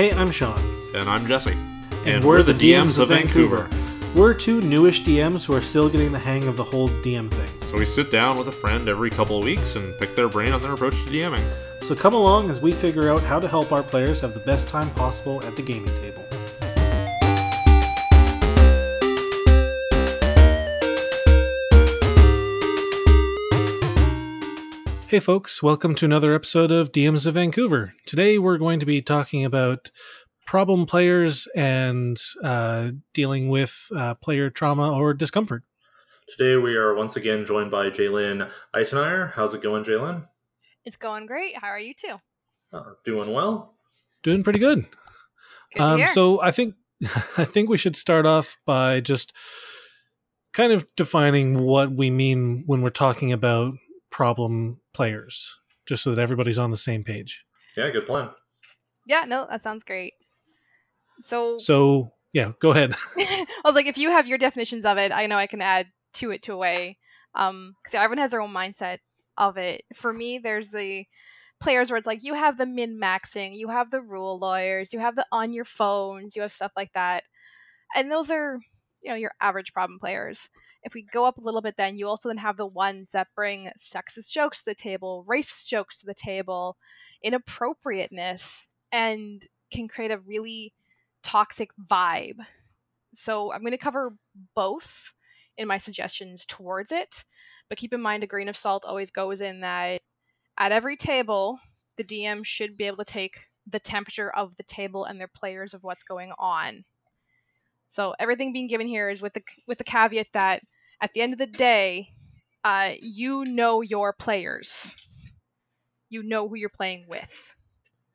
Hey, I'm Sean. And I'm Jesse. And, we're, the DMs of Vancouver. We're two newish DMs who are still getting the hang of the whole DM thing. So we sit down with a friend every couple of weeks and pick their brain on their approach to DMing. So come along as we figure out how to help our players have the best time possible at the gaming table. Hey folks, welcome to another episode of DMs of Vancouver. Today we're going to be talking about problem players and uh, dealing with uh, player trauma or discomfort. Today we are once again joined by Jalen Eitenayer. How's it going, Jalen? It's going great. How are you too? Uh, doing well. Doing pretty good. Good Um, so I think I think we should start off by just kind of defining what we mean when we're talking about problem players, just so that everybody's on the same page. Yeah, good plan. yeah, no, that sounds great. So, So yeah, go ahead. I was like, if you have your definitions of it, I know I can add to it to a way. Um, because everyone has their own mindset of it. For me, there's the players where it's like you have the min maxing, you have the rule lawyers, you have the on your phones, you have stuff like that, and those are you know your average problem players. If we go up a little bit, then you also then have the ones that bring sexist jokes to the table, racist jokes to the table, inappropriateness, and can create a really toxic vibe. So I'm going to cover both in my suggestions towards it, but keep in mind a grain of salt always goes in that at every table, the DM should be able to take the temperature of the table and their players of what's going on. So everything being given here is with the with the caveat that at the end of the day, uh, you know your players. You know who you're playing with.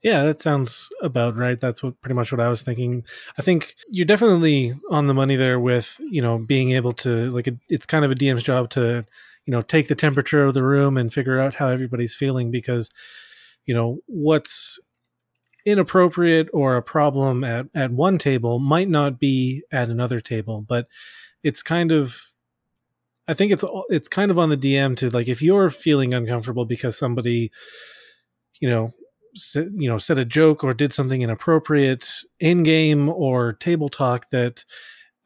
Yeah, that sounds about right. That's what pretty much what I was thinking. I think you're definitely on the money there with, you know, being able to like it, it's kind of a DM's job to, you know, take the temperature of the room and figure out how everybody's feeling because, you know, what's inappropriate or a problem at at one table might not be at another table, but it's kind of I think it's it's kind of on the DM to like if you're feeling uncomfortable because somebody you know said, you know said a joke or did something inappropriate in game or table talk that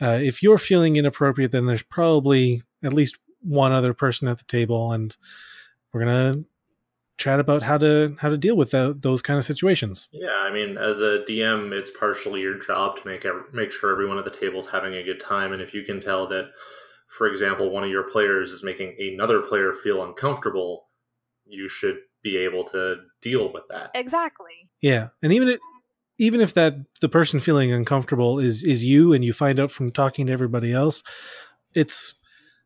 uh, if you're feeling inappropriate then there's probably at least one other person at the table and we're gonna chat about how to how to deal with tho- those kind of situations Yeah, I mean, as a DM, it's partially your job to make make sure everyone at the table's having a good time, and if you can tell that, for example, one of your players is making another player feel uncomfortable, you should be able to deal with that. Exactly. yeah and even it even if that the person feeling uncomfortable is is you and you find out from talking to everybody else it's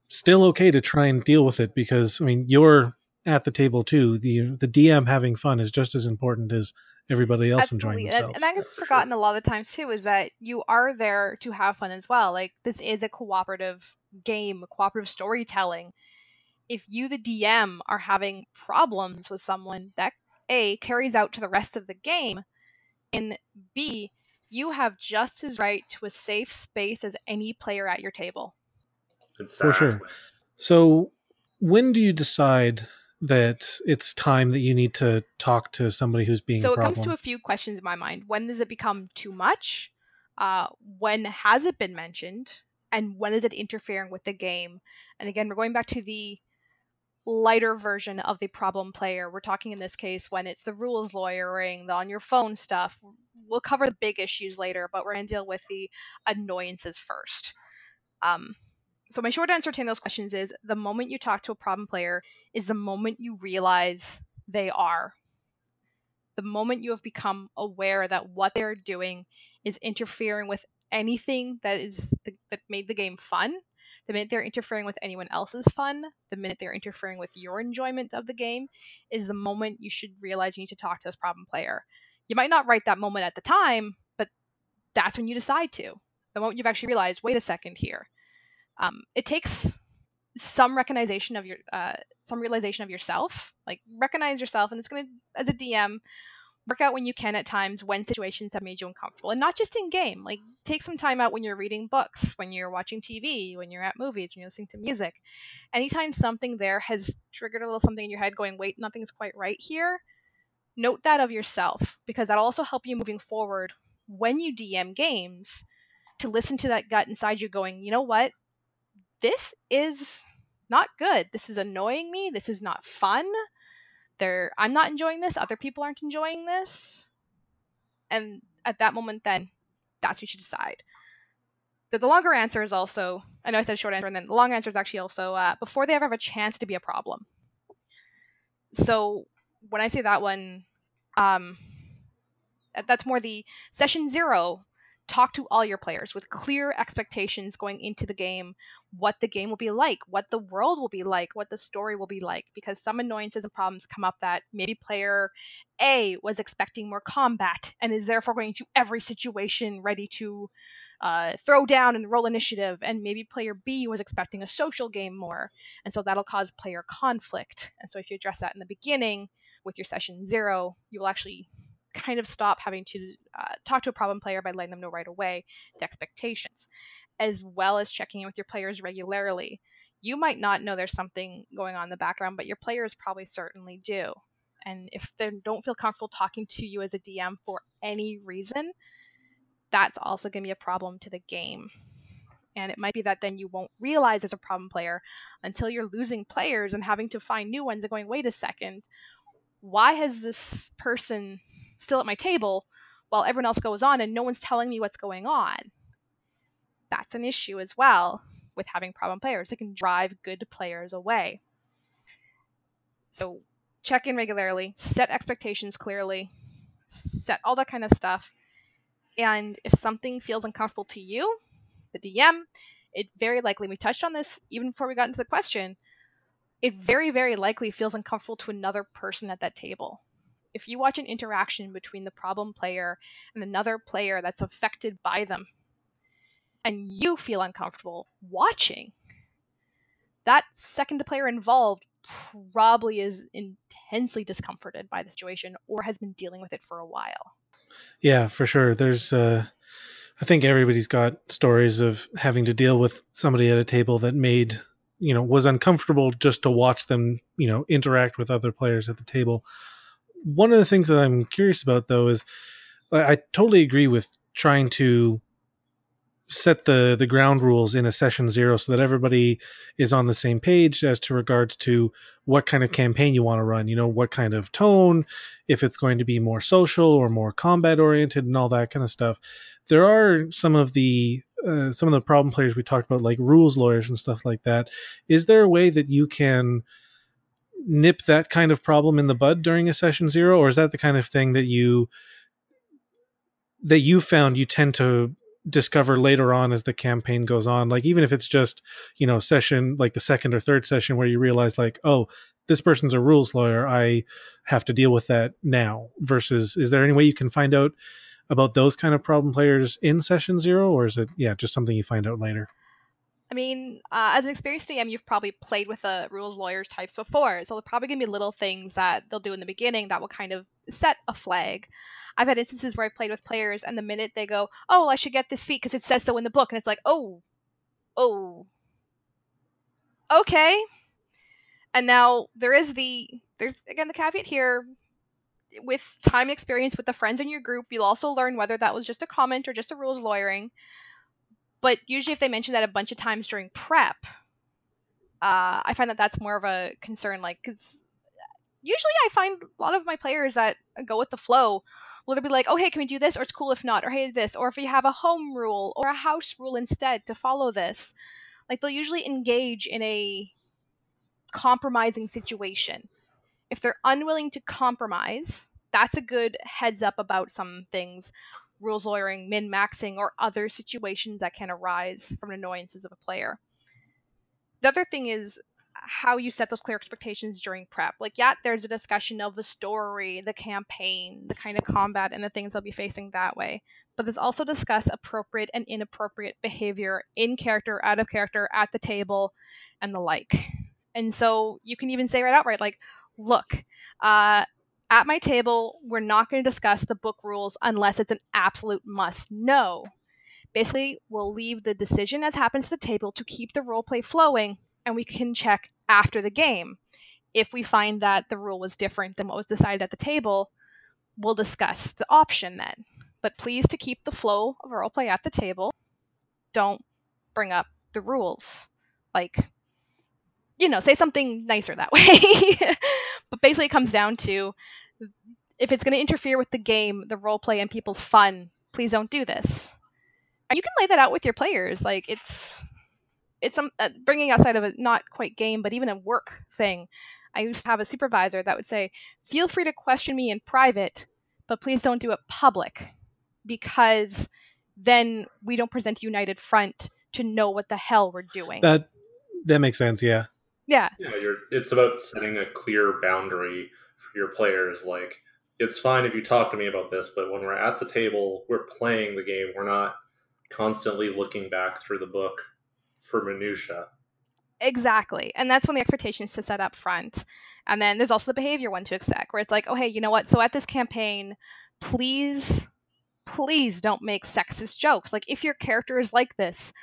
still okay to try and deal with it because i mean you're at the table too the the dm having fun is just as important as everybody else enjoying Absolutely. And, themselves and that gets Yeah, for forgotten a lot of times too is that you are there to have fun as well. Like this is a cooperative game, cooperative storytelling. If you, the DM, are having problems with someone, that A carries out to the rest of the game, and B, you have just as right to a safe space as any player at your table. For sure. So when do you decide that it's time that you need to talk to somebody who's being so it comes to a few questions in my mind. When does it become too much? Uh, when has it been mentioned? And when is it interfering with the game? And again we're going back to the lighter version of the problem player. We're talking in this case when it's the rules lawyering the on your phone stuff. We'll cover the big issues later but we're going to deal with the annoyances first. Um, so my short answer to those questions is the moment you talk to a problem player is the moment you realize they are. The moment you have become aware that what they're doing is interfering with anything that is that made the game fun the minute they're interfering with anyone else's fun the minute they're interfering with your enjoyment of the game is the moment you should realize you need to talk to this problem player. You might not write that moment at the time but that's when you decide to. The moment you've actually realized wait a second here um, it takes some recognition of your uh, some realization of yourself like recognize yourself and it's going to as a dm work out when you can at times when situations have made you uncomfortable and not just in game like take some time out when you're reading books when you're watching tv when you're at movies when you're listening to music anytime something there has triggered a little something in your head going wait nothing's quite right here note that of yourself because that'll also help you moving forward when you DM games to listen to that gut inside you going, you know what? This is not good. This is annoying me. This is not fun. I'm not enjoying this. Other people aren't enjoying this. And at that moment then that's what you should decide. But the longer answer is also I know I said short answer and then the long answer is actually also uh, before they ever have a chance to be a problem. So when I say that one, um, that's more the session zero talk to all your players with clear expectations going into the game what the game will be like what the world will be like what the story will be like because some annoyances and problems come up that maybe player a was expecting more combat and is therefore going to every situation ready to uh, throw down and roll initiative and maybe player b was expecting a social game more and so that'll cause player conflict. And so if you address that in the beginning with your session zero you will actually kind of stop having to uh, talk to a problem player by letting them know right away the expectations, as well as checking in with your players regularly. You might not know there's something going on in the background, but your players probably certainly do. And if they don't feel comfortable talking to you as a DM for any reason, that's also going to be a problem to the game. And it might be that then you won't realize as a problem player until you're losing players and having to find new ones and going, wait a second, why has this person still at my table while everyone else goes on and no one's telling me what's going on. That's an issue as well with having problem players. It can drive good players away. So check in regularly, set expectations clearly, set all that kind of stuff. And if something feels uncomfortable to you, the DM, it very likely, we touched on this even before we got into the question, it very, very likely feels uncomfortable to another person at that table if you watch an interaction between the problem player and another player that's affected by them and you feel uncomfortable watching that second player involved probably is intensely discomforted by the situation or has been dealing with it for a while. Yeah for sure. There's uh i think everybody's got stories of having to deal with somebody at a table that made you know was uncomfortable just to watch them you know interact with other players at the table one of the things that I'm curious about though is I, I totally agree with trying to set the the ground rules in a session zero so that everybody is on the same page as to regards to what kind of campaign you want to run you know what kind of tone if it's going to be more social or more combat oriented and all that kind of stuff. There are some of the uh, some of the problem players we talked about like rules lawyers and stuff like that. Is there a way that you can nip that kind of problem in the bud during a session zero or is that the kind of thing that you that you found you tend to discover later on as the campaign goes on? Like even if it's just you know session like the second or third session where you realize like oh this person's a rules lawyer i have to deal with that now versus is there any way you can find out about those kind of problem players in session zero or is it yeah just something you find out later I mean, uh, as an experienced DM, you've probably played with the rules lawyers types before, so they're probably gonna be little things that they'll do in the beginning that will kind of set a flag. I've had instances where I've played with players, and the minute they go, "Oh, well, I should get this feat because it says so in the book," and it's like, "Oh, oh, okay." And now there is the there's again the caveat here with time and experience with the friends in your group, you'll also learn whether that was just a comment or just a rules lawyering. But usually, if they mention that a bunch of times during prep, uh, I find that that's more of a concern. Like, because usually I find a lot of my players that go with the flow will be like, oh, hey, can we do this? Or it's cool if not. Or hey, this. Or if we have a home rule or a house rule instead to follow this. Like, they'll usually engage in a compromising situation. If they're unwilling to compromise, that's a good heads up about some things rules lawyering, min maxing, or other situations that can arise from annoyances of a player. The other thing is how you set those clear expectations during prep. Like, yeah, there's a discussion of the story, the campaign, the kind of combat, and the things they'll be facing that way. But there's also discuss appropriate and inappropriate behavior in character, out of character, at the table, and the like. And so you can even say right outright, like, look, uh, at my table, we're not going to discuss the book rules unless it's an absolute must. No. Basically, we'll leave the decision as happens to the table to keep the roleplay flowing, and we can check after the game. If we find that the rule was different than what was decided at the table, we'll discuss the option then. but please to keep the flow of roleplay at the table, don't bring up the rules. Like, you know, say something nicer that way. but basically, it comes down to if it's going to interfere with the game, the role play, and people's fun, please don't do this. And you can lay that out with your players. Like, it's it's some uh, bringing outside of a not quite game, but even a work thing. I used to have a supervisor that would say, "Feel free to question me in private, but please don't do it public, because then we don't present a united front to know what the hell we're doing." That that makes sense. Yeah. Yeah. Yeah, you're, it's about setting a clear boundary for your players. Like, it's fine if you talk to me about this, but when we're at the table, we're playing the game. We're not constantly looking back through the book for minutia. Exactly. And that's when the expectations to set up front. And then there's also the behavior one to expect, where it's like, oh, hey, you know what? So at this campaign, please, please don't make sexist jokes. Like, if your character is like this,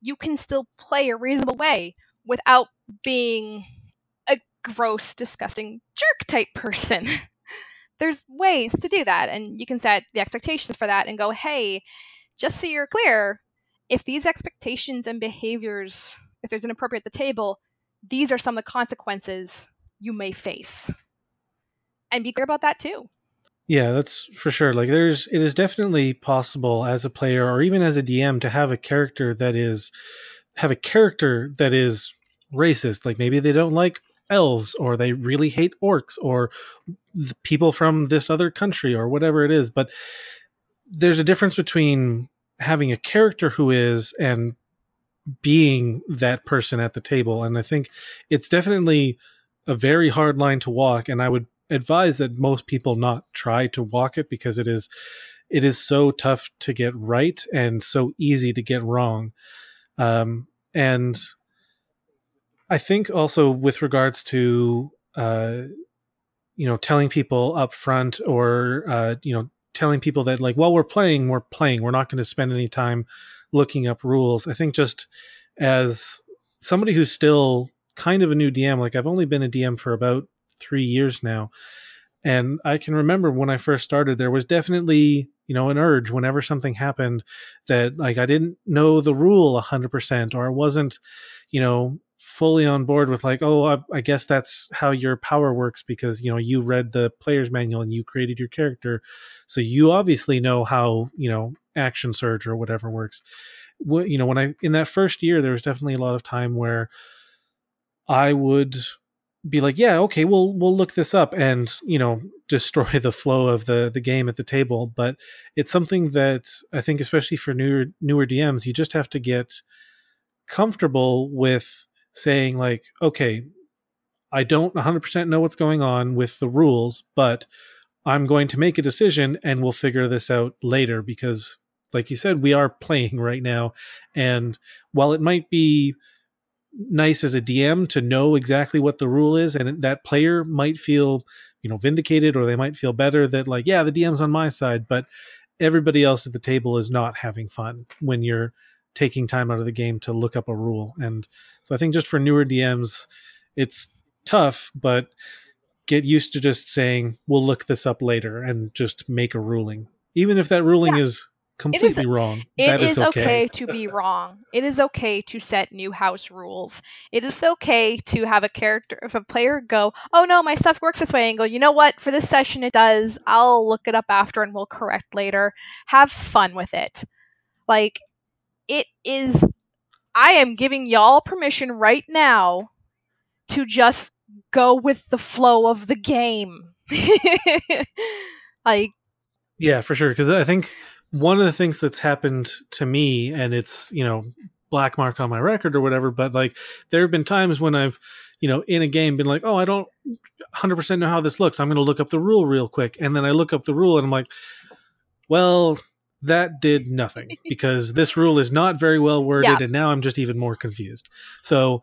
you can still play a reasonable way without being gross, disgusting jerk type person. There's ways to do that, and you can set the expectations for that and go, hey, just so you're clear, if these expectations and behaviors, if there's inappropriate at the table, these are some of the consequences you may face. And be clear about that too. Yeah, that's for sure. Like there's it is definitely possible as a player or even as a DM to have a character that is have a character that is racist. Like maybe they don't like elves or they really hate orcs or people from this other country or whatever it is, but there's a difference between having a character who is and being that person at the table. And i think it's definitely a very hard line to walk and i would advise that most people not try to walk it because it is it is so tough to get right and so easy to get wrong. Um, and i think also with regards to uh, you know telling people up front or uh, you know telling people that like while we're playing we're playing. We're not going to spend any time looking up rules. I think just as somebody who's still kind of a new dm like i've only been a dm for about three years now and i can remember when i first started there was definitely you know an urge whenever something happened that like i didn't know the rule 100% or i wasn't you know fully on board with like oh I, I, guess that's how your power works because you know you read the player's manual and you created your character. So you obviously know how you know action surge or whatever works. What you know when i in that first year there was definitely a lot of time where i would be like yeah okay we'll we'll look this up and you know destroy the flow of the the game at the table. But it's something that i think especially for newer newer dms you just have to get comfortable with saying like okay i don't 100% know what's going on with the rules but i'm going to make a decision and we'll figure this out later because like you said we are playing right now. And while it might be nice as a dm to know exactly what the rule is and that player might feel you know vindicated or they might feel better that like yeah the dm's on my side but everybody else at the table is not having fun when you're taking time out of the game to look up a rule. And so I think just for newer DMs, it's tough, but get used to just saying, we'll look this up later and just make a ruling. Even if that ruling yeah. is completely is, wrong. It that is, is okay. okay to be wrong. It is okay to set new house rules. It is okay to have a character, if a player go, oh no, my stuff works this way, and go, you know what, for this session it does. I'll look it up after and we'll correct later. Have fun with it. Like, it is I am giving y'all permission right now to just go with the flow of the game. like yeah, for sure because I think one of the things that's happened to me and it's, you know, black mark on my record or whatever, but like there have been times when I've, you know, in a game been like, "Oh, I don't 100% know how this looks. I'm going to look up the rule real quick." And then I look up the rule and I'm like, "Well, that did nothing because this rule is not very well worded yeah. and now i'm just even more confused. So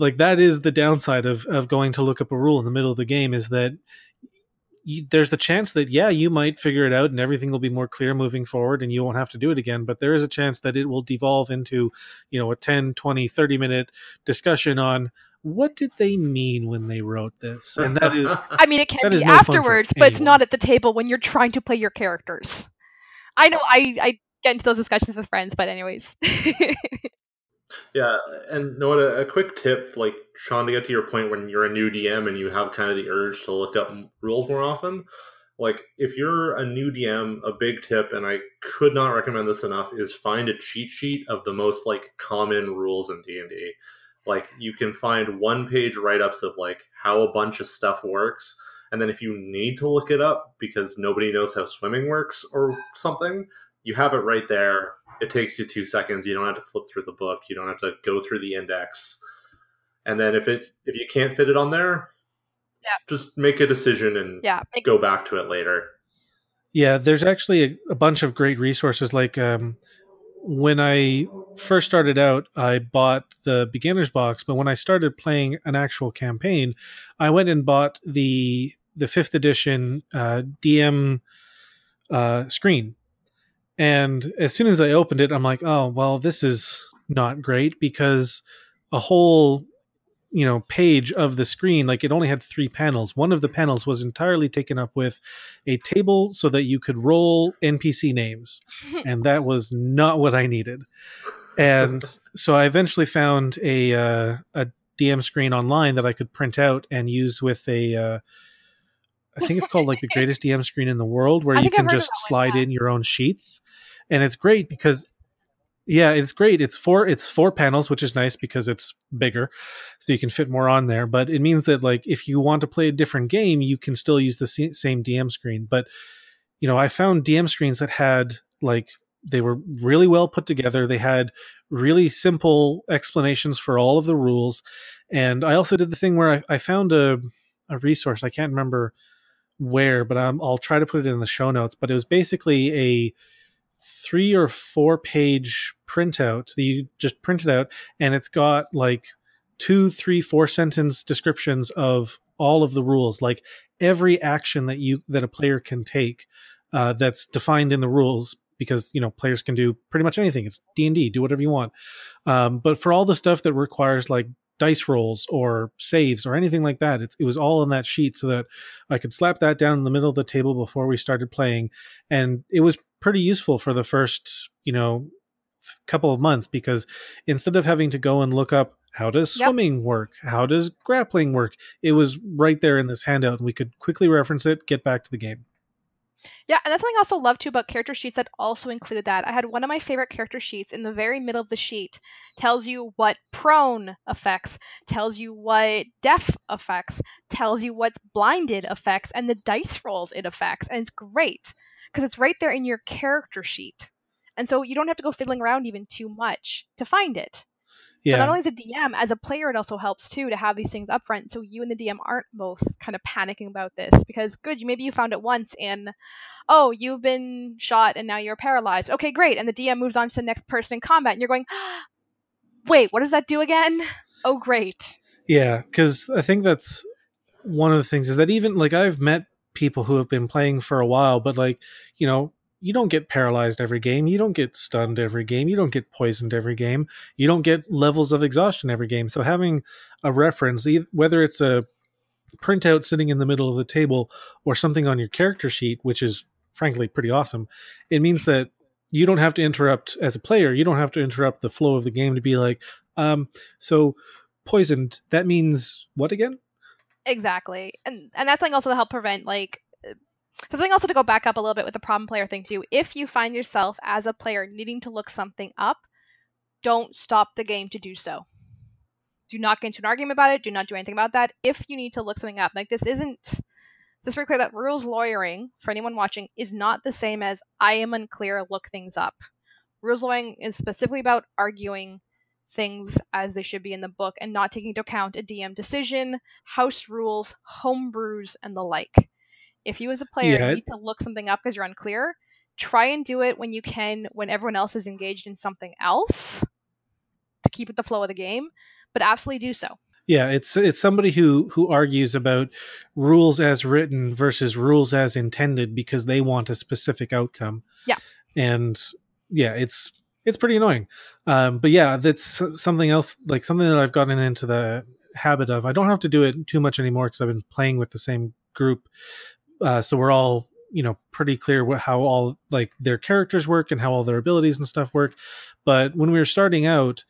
like that is the downside of of going to look up a rule in the middle of the game is that you, there's the chance that yeah you might figure it out and everything will be more clear moving forward and you won't have to do it again but there is a chance that it will devolve into you know a 10 20 30 minute discussion on what did they mean when they wrote this? And that is i mean it can be no afterwards but it's not at the table when you're trying to play your characters I know I I get into those discussions with friends, but anyways. Yeah, and what? A, a, quick tip, like Sean, to get to your point when you're a new DM and you have kind of the urge to look up rules more often. Like, if you're a new DM, a big tip, and I could not recommend this enough, is find a cheat sheet of the most like common rules in D and D. Like, you can find one page write ups of like how a bunch of stuff works, and then if you need to look it up because nobody knows how swimming works or something, you have it right there it takes you two seconds. You don't have to flip through the book. You don't have to go through the index. And then if it's if you can't fit it on there, yeah. just make a decision and yeah, make- go back to it later. Yeah, there's actually a, a bunch of great resources. Like um, when I first started out, I bought the beginner's box, but when I started playing an actual campaign, I went and bought the the fifth edition uh, DM uh, screen. And as soon as I opened it, I'm like, oh, well, this is not great because a whole you know page of the screen like it only had three panels. One of the panels was entirely taken up with a table so that you could roll npc names. And that was not what i needed. And so i eventually found a uh, a dm screen online that i could print out and use with a uh, I think it's called like the greatest DM screen in the world, where you can just slide in your own sheets, and it's great because yeah, it's great. It's four it's four panels, which is nice because it's bigger, so you can fit more on there. But it means that like if you want to play a different game, you can still use the same DM screen. But you know, I found DM screens that had like they were really well put together. They had really simple explanations for all of the rules, and I also did the thing where I, I found a a resource. I can't remember where, but I'm, I'll try to put it in the show notes. But it was basically a three or four page printout that you just print it out, and it's got like two, three, four sentence descriptions of all of the rules, like every action that you that a player can take uh, that's defined in the rules because you know players can do pretty much anything it's d&d do whatever you want um, but for all the stuff that requires like dice rolls or saves or anything like that. It's, it was all in that sheet so that I could slap that down in the middle of the table before we started playing. And it was pretty useful for the first, you know, couple of months because instead of having to go and look up how does swimming yep. work, how does grappling work, it was right there in this handout and we could quickly reference it, get back to the game. Yeah, and that's something I also love too about character sheets that also included that. I had one of my favorite character sheets in the very middle of the sheet tells you what prone affects, tells you what deaf affects, tells you what blinded affects, and the dice rolls it affects. And it's great because it's right there in your character sheet. And so you don't have to go fiddling around even too much to find it. Yeah. So not only as a DM, as a player, it also helps too to have these things up front, so you and the DM aren't both kind of panicking about this. Because good, maybe you found it once, and oh, you've been shot and now you're paralyzed. Okay, great. And the DM moves on to the next person in combat, and you're going, wait, what does that do again? Oh, great. Yeah, because I think that's one of the things is that even like I've met people who have been playing for a while, but like, you know, you don't get paralyzed every game. You don't get stunned every game. You don't get poisoned every game. You don't get levels of exhaustion every game. So having a reference, whether it's a printout sitting in the middle of the table or something on your character sheet, which is frankly pretty awesome. It means that you don't have to interrupt as a player. You don't have to interrupt the flow of the game to be like, um, so poisoned. That means what again? Exactly, and and that's like also to help prevent like something also to go back up a little bit with the problem player thing too. If you find yourself as a player needing to look something up, don't stop the game to do so. Do not get into an argument about it. Do not do anything about that. If you need to look something up, like this isn't just very clear that rules lawyering, for anyone watching, is not the same as I am unclear, look things up. Rules lawyering is specifically about arguing things as they should be in the book and not taking into account a DM decision, house rules, homebrews, and the like. If you as a player yeah. need to look something up because you're unclear, try and do it when you can when everyone else is engaged in something else to keep with the flow of the game, but absolutely do so. Yeah, it's it's somebody who who argues about rules as written versus rules as intended because they want a specific outcome. Yeah. And yeah, it's it's pretty annoying. Um, but yeah, that's something else like something that I've gotten into the habit of. I don't have to do it too much anymore because I've been playing with the same group. Uh, so we're all you know pretty clear what, how all like their characters work and how all their abilities and stuff work. But when we were starting out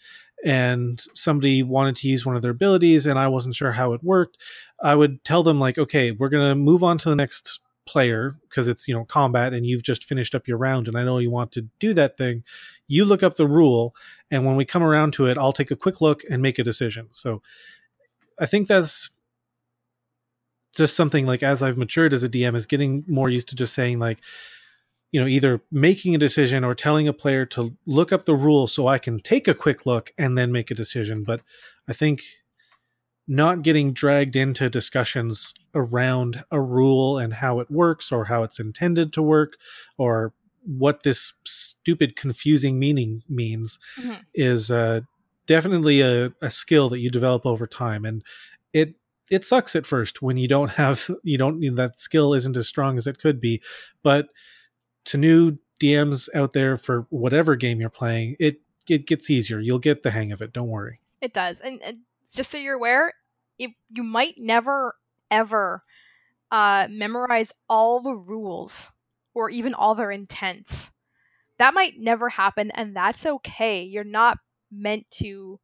and somebody wanted to use one of their abilities and i wasn't sure how it worked i would tell them like okay we're going to move on to the next player because it's you know combat and you've just finished up your round and i know you want to do that thing. You look up the rule and when we come around to it i'll take a quick look and make a decision. So i think that's just something like as I've matured as a DM is getting more used to just saying like, you know, either making a decision or telling a player to look up the rule so I can take a quick look and then make a decision. But I think not getting dragged into discussions around a rule and how it works or how it's intended to work or what this stupid confusing meaning means mm-hmm. is uh, definitely a, a skill that you develop over time and it it sucks at first when you don't have you don't that skill isn't as strong as it could be but to new dms out there for whatever game you're playing it it gets easier. You'll get the hang of it. Don't worry. It does and, and just so you're aware if you might never ever uh, memorize all the rules or even all their intents. That might never happen and that's okay. You're not meant to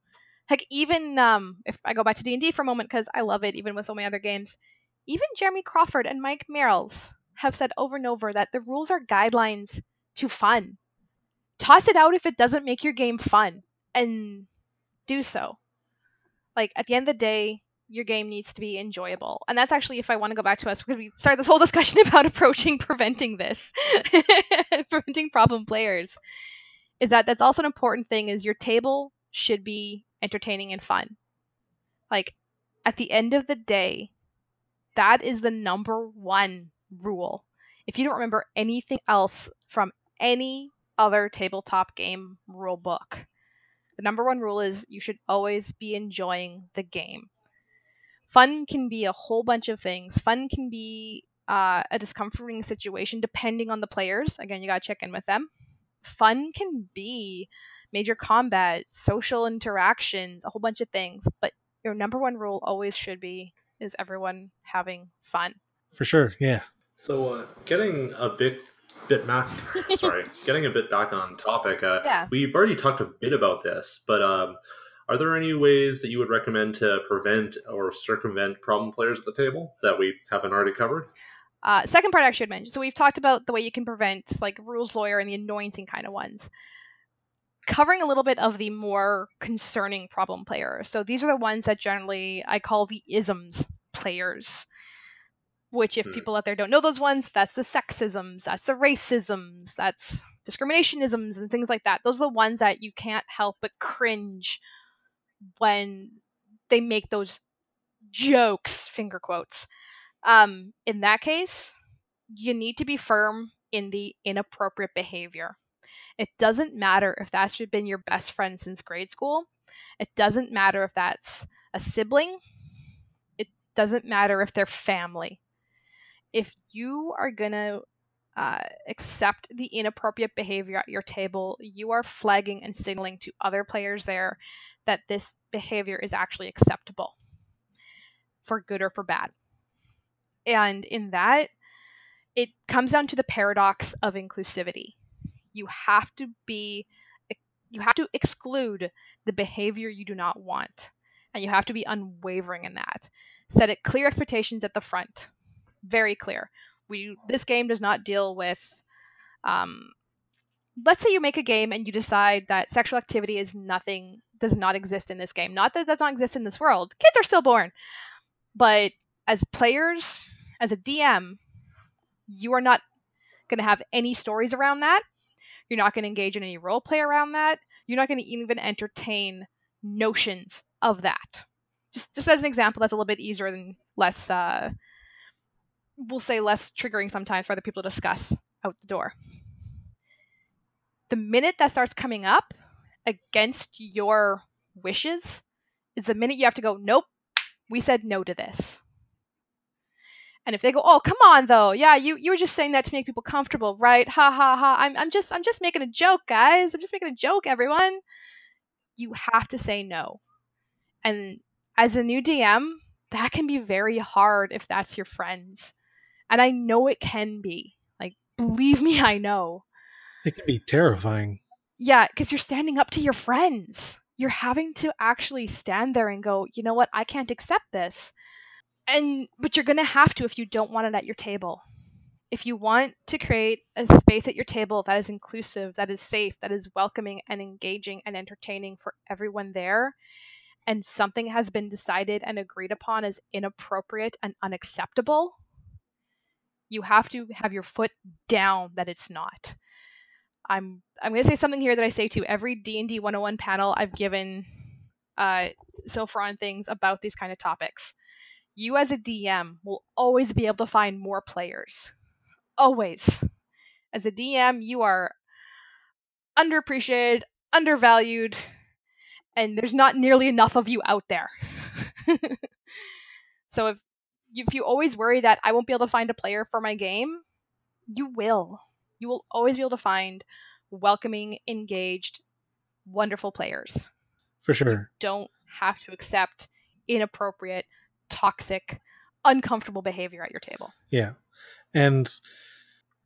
Heck, even um, if I go back to D and D for a moment because I love it, even with so many other games, even Jeremy Crawford and Mike Mearls have said over and over that the rules are guidelines to fun. Toss it out if it doesn't make your game fun, and do so. Like at the end of the day, your game needs to be enjoyable. And that's actually if I want to go back to us because we started this whole discussion about approaching preventing this, preventing problem players. Is that that's also an important thing is your table should be entertaining and fun. Like, at the end of the day, that is the number one rule. If you don't remember anything else from any other tabletop game rule book, the number one rule is you should always be enjoying the game. Fun can be a whole bunch of things. Fun can be uh, a discomforting situation depending on the players. Again, you got to check in with them. Fun can be major combat, social interactions, a whole bunch of things. But your number one rule always should be is everyone having fun. For sure, yeah. So uh, getting a bit bit back, sorry, getting a bit back on topic. Uh, yeah. We've already talked a bit about this, but um, are there any ways that you would recommend to prevent or circumvent problem players at the table that we haven't already covered? Uh, second part I should mention. So we've talked about the way you can prevent like rules lawyer and the anointing kind of ones covering a little bit of the more concerning problem players. So these are the ones that generally I call the isms players. Which, if hmm. people out there don't know those ones, that's the sexisms, that's the racisms, that's discriminationisms, and things like that. Those are the ones that you can't help but cringe when they make those jokes, finger quotes. Um, in that case, you need to be firm in the inappropriate behavior. It doesn't matter if that's been your best friend since grade school. It doesn't matter if that's a sibling. It doesn't matter if they're family. If you are going to uh, accept the inappropriate behavior at your table, you are flagging and signaling to other players there that this behavior is actually acceptable for good or for bad. And in that, it comes down to the paradox of inclusivity you have to be you have to exclude the behavior you do not want and you have to be unwavering in that. Set it clear expectations at the front. Very clear. We this game does not deal with um, let's say you make a game and you decide that sexual activity is nothing does not exist in this game. Not that it does not exist in this world. Kids are still born but as players as a dm you are not going to have any stories around that you're not going to engage in any role play around that. You're not going to even entertain notions of that. Just just as an example, that's a little bit easier than less. Uh, we'll say less triggering sometimes for other people to discuss out the door. The minute that starts coming up against your wishes is the minute you have to go, nope, we said no to this. And if they go, "Oh, come on though. Yeah, you you were just saying that to make people comfortable, right? Ha ha ha. I'm I'm just I'm just making a joke, guys. I'm just making a joke, everyone." You have to say no. And as a new DM, that can be very hard if that's your friends. And I know it can be. Like, believe me, I know. It can be terrifying. Yeah, because you're standing up to your friends. You're having to actually stand there and go, you know what, I can't accept this. And but you're gonna have to if you don't want it at your table. If you want to create a space at your table that is inclusive, that is safe, that is welcoming and engaging and entertaining for everyone there, and something has been decided and agreed upon as inappropriate and unacceptable, you have to have your foot down that it's not. I'm I'm going to say something here that I say to every D&D 101 panel I've given uh, so far on things about these kind of topics. You as a DM will always be able to find more players. Always. As a DM, you are underappreciated, undervalued, and there's not nearly enough of you out there. so if if you always worry that I won't be able to find a player for my game, you will. You will always be able to find welcoming, engaged, wonderful players. For sure. You don't have to accept inappropriate, toxic, uncomfortable behavior at your table. Yeah. And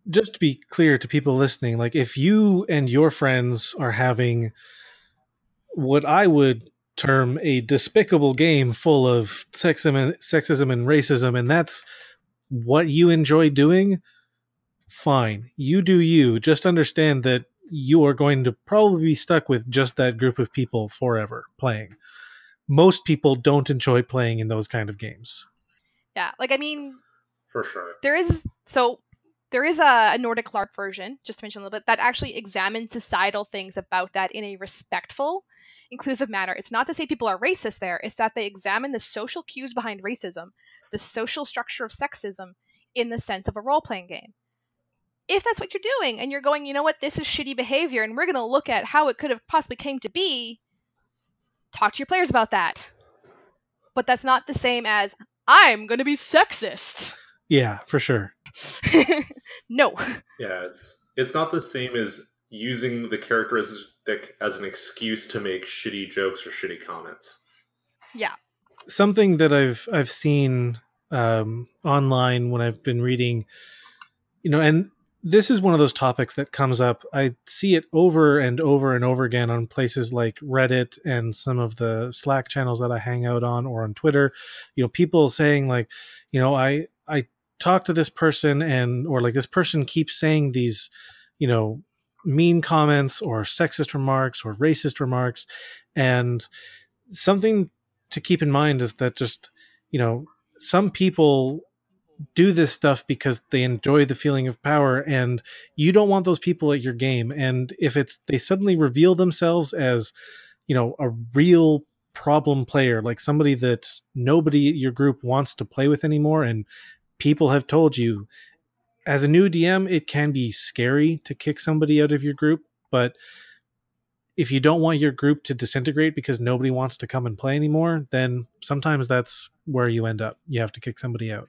just to be clear to people listening, like if you and your friends are having what I would term a despicable game full of sexism and, sexism and racism, and that's what you enjoy doing, fine. You do you. Just understand that you are going to probably be stuck with just that group of people forever playing. Most people don't enjoy playing in those kind of games. Yeah, like I mean, for sure. There is so there is a, a Nordic LARP version, just to mention a little bit, that actually examines societal things about that in a respectful inclusive manner. It's not to say people are racist there, it's that they examine the social cues behind racism, the social structure of sexism in the sense of a role playing game. If that's what you're doing and you're going, you know what, this is shitty behavior and we're going to look at how it could have possibly came to be, talk to your players about that. But that's not the same as I'm going to be sexist. Yeah, for sure. no. Yeah, it's it's not the same as using the characteristic as an excuse to make shitty jokes or shitty comments. Yeah. Something that I've I've seen um, online when I've been reading, you know, and this is one of those topics that comes up. I see it over and over and over again on places like Reddit and some of the Slack channels that I hang out on or on Twitter. You know, people saying like, you know, I I talk to this person and or like this person keeps saying these, you know, mean comments or sexist remarks or racist remarks. And something to keep in mind is that just, you know, some people do this stuff because they enjoy the feeling of power and you don't want those people at your game and if it's they suddenly reveal themselves as you know a real problem player like somebody that nobody your group wants to play with anymore and people have told you as a new DM, it can be scary to kick somebody out of your group, but if you don't want your group to disintegrate because nobody wants to come and play anymore, then sometimes that's where you end up. You have to kick somebody out.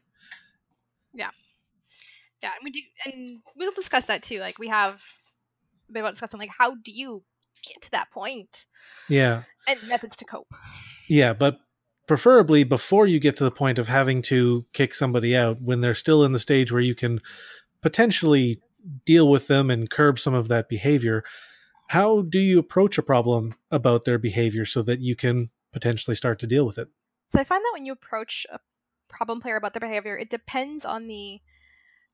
Yeah. And we do and we'll discuss that too. Like we have a bit about discussing like how do you get to that point? Yeah. And methods to cope. Yeah, but preferably before you get to the point of having to kick somebody out when they're still in the stage where you can potentially deal with them and curb some of that behavior how do you approach a problem about their behavior so that you can potentially start to deal with it so i find that when you approach a problem player about their behavior it depends on the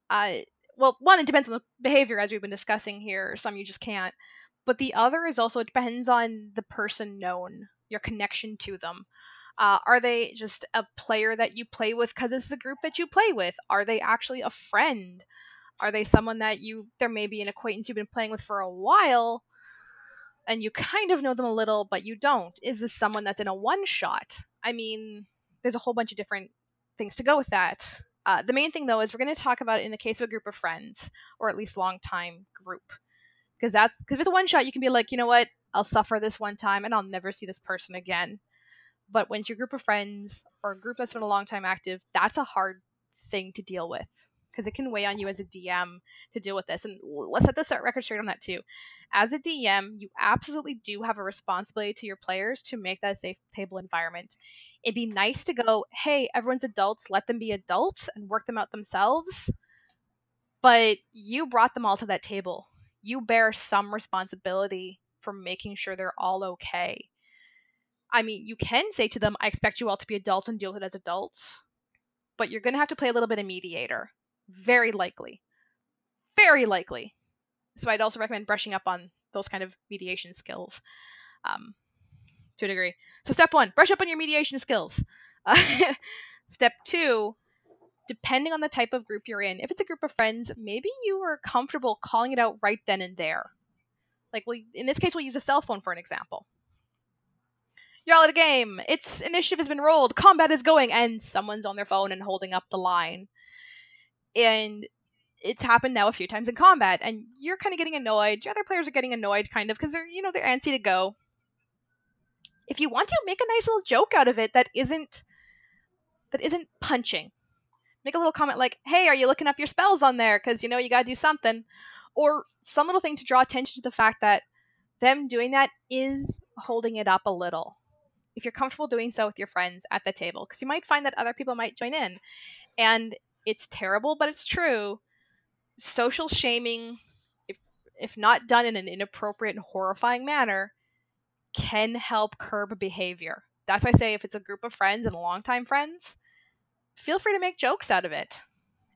uh well one it depends on the behavior as we've been discussing here some you just can't but the other is also it depends on the person known your connection to them uh, are they just a player that you play with because it's a group that you play with? Are they actually a friend? Are they someone that you, there may be an acquaintance you've been playing with for a while and you kind of know them a little, but you don't? Is this someone that's in a one shot? I mean, there's a whole bunch of different things to go with that. Uh, the main thing, though, is we're going to talk about it in the case of a group of friends, or at least long time group. Because that's because with one shot, you can be like, you know what, I'll suffer this one time and I'll never see this person again. But when it's your group of friends or a group that's been a long time active, that's a hard thing to deal with because it can weigh on you as a DM to deal with this. And let's set this record straight on that too. As a DM, you absolutely do have a responsibility to your players to make that a safe table environment. It'd be nice to go, hey, everyone's adults, let them be adults and work them out themselves. but you brought them all to that table. You bear some responsibility for making sure they're all okay. I mean, you can say to them, I expect you all to be adults and deal with it as adults, but you're going to have to play a little bit of mediator. Very likely. Very likely. So I'd also recommend brushing up on those kind of mediation skills um, to a degree. So, step one, brush up on your mediation skills. Uh, step two, depending on the type of group you're in, if it's a group of friends, maybe you are comfortable calling it out right then and there. Like, we, in this case, we'll use a cell phone for an example. You're all at a game. Its initiative has been rolled. Combat is going, and someone's on their phone and holding up the line. And it's happened now a few times in combat, and you're kind of getting annoyed. Your other players are getting annoyed, kind of, because they're you know they're antsy to go. If you want to make a nice little joke out of it that isn't that isn't punching, make a little comment like, "Hey, are you looking up your spells on there? Because you know you got to do something," or some little thing to draw attention to the fact that them doing that is holding it up a little. If you're comfortable doing so with your friends at the table, because you might find that other people might join in, and it's terrible, but it's true social shaming, if if not done in an inappropriate and horrifying manner, can help curb behavior. That's why I say if it's a group of friends and longtime friends, feel free to make jokes out of it.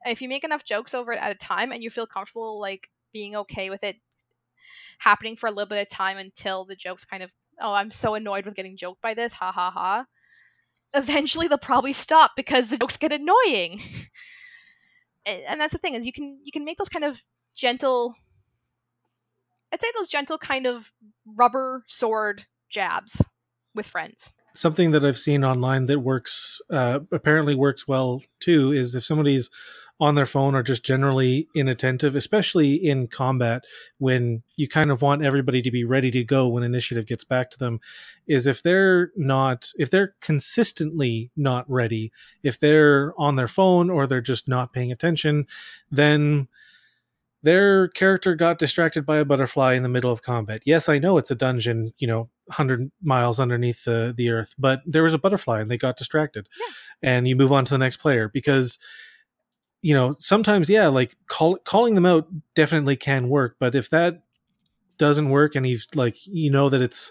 And if you make enough jokes over it at a time and you feel comfortable like being okay with it happening for a little bit of time until the jokes kind of oh I'm so annoyed with getting joked by this, ha ha ha. Eventually they'll probably stop because the jokes get annoying. and that's the thing is you can you can make those kind of gentle I'd say those gentle kind of rubber sword jabs with friends. Something that I've seen online that works uh, apparently works well too is if somebody's on their phone or just generally inattentive, especially in combat when you kind of want everybody to be ready to go when initiative gets back to them, is if they're not, if they're consistently not ready, if they're on their phone or they're just not paying attention, then their character got distracted by a butterfly in the middle of combat. Yes, I know it's a dungeon, you know, 100 miles underneath the, the earth, but there was a butterfly and they got distracted. Yeah. And you move on to the next player because you know, sometimes yeah, like call, calling them out definitely can work, but if that doesn't work and you've, like you know that it's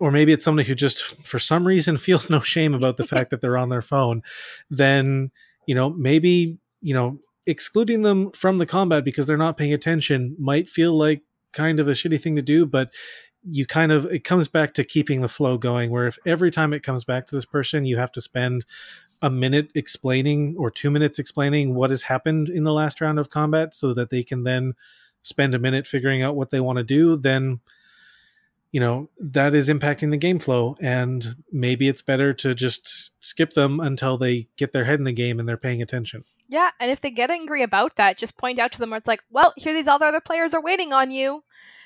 or maybe it's somebody who just for some reason feels no shame about the fact that they're on their phone, then you know, maybe, you know, excluding them from the combat because they're not paying attention might feel like kind of a shitty thing to do, but you kind of it comes back to keeping the flow going where if every time it comes back to this person you have to spend a minute explaining or two minutes explaining what has happened in the last round of combat so that they can then spend a minute figuring out what they want to do, then you know that is impacting the game flow and maybe it's better to just skip them until they get their head in the game and they're paying attention yeah and if they get angry about that just point out to them where it's like well here these other other players are waiting on you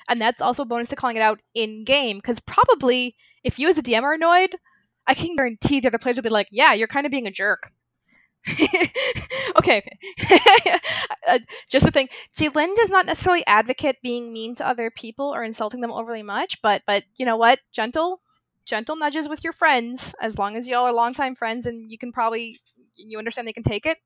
and that's also a bonus to calling it out in game because probably if you as a dm are annoyed I can guarantee the other players will be like, "Yeah, you're kind of being a jerk." okay, uh, just a thing. Jalen does not necessarily advocate being mean to other people or insulting them overly much, but but you know what? Gentle, gentle nudges with your friends, as long as y'all are longtime friends and you can probably you understand they can take it.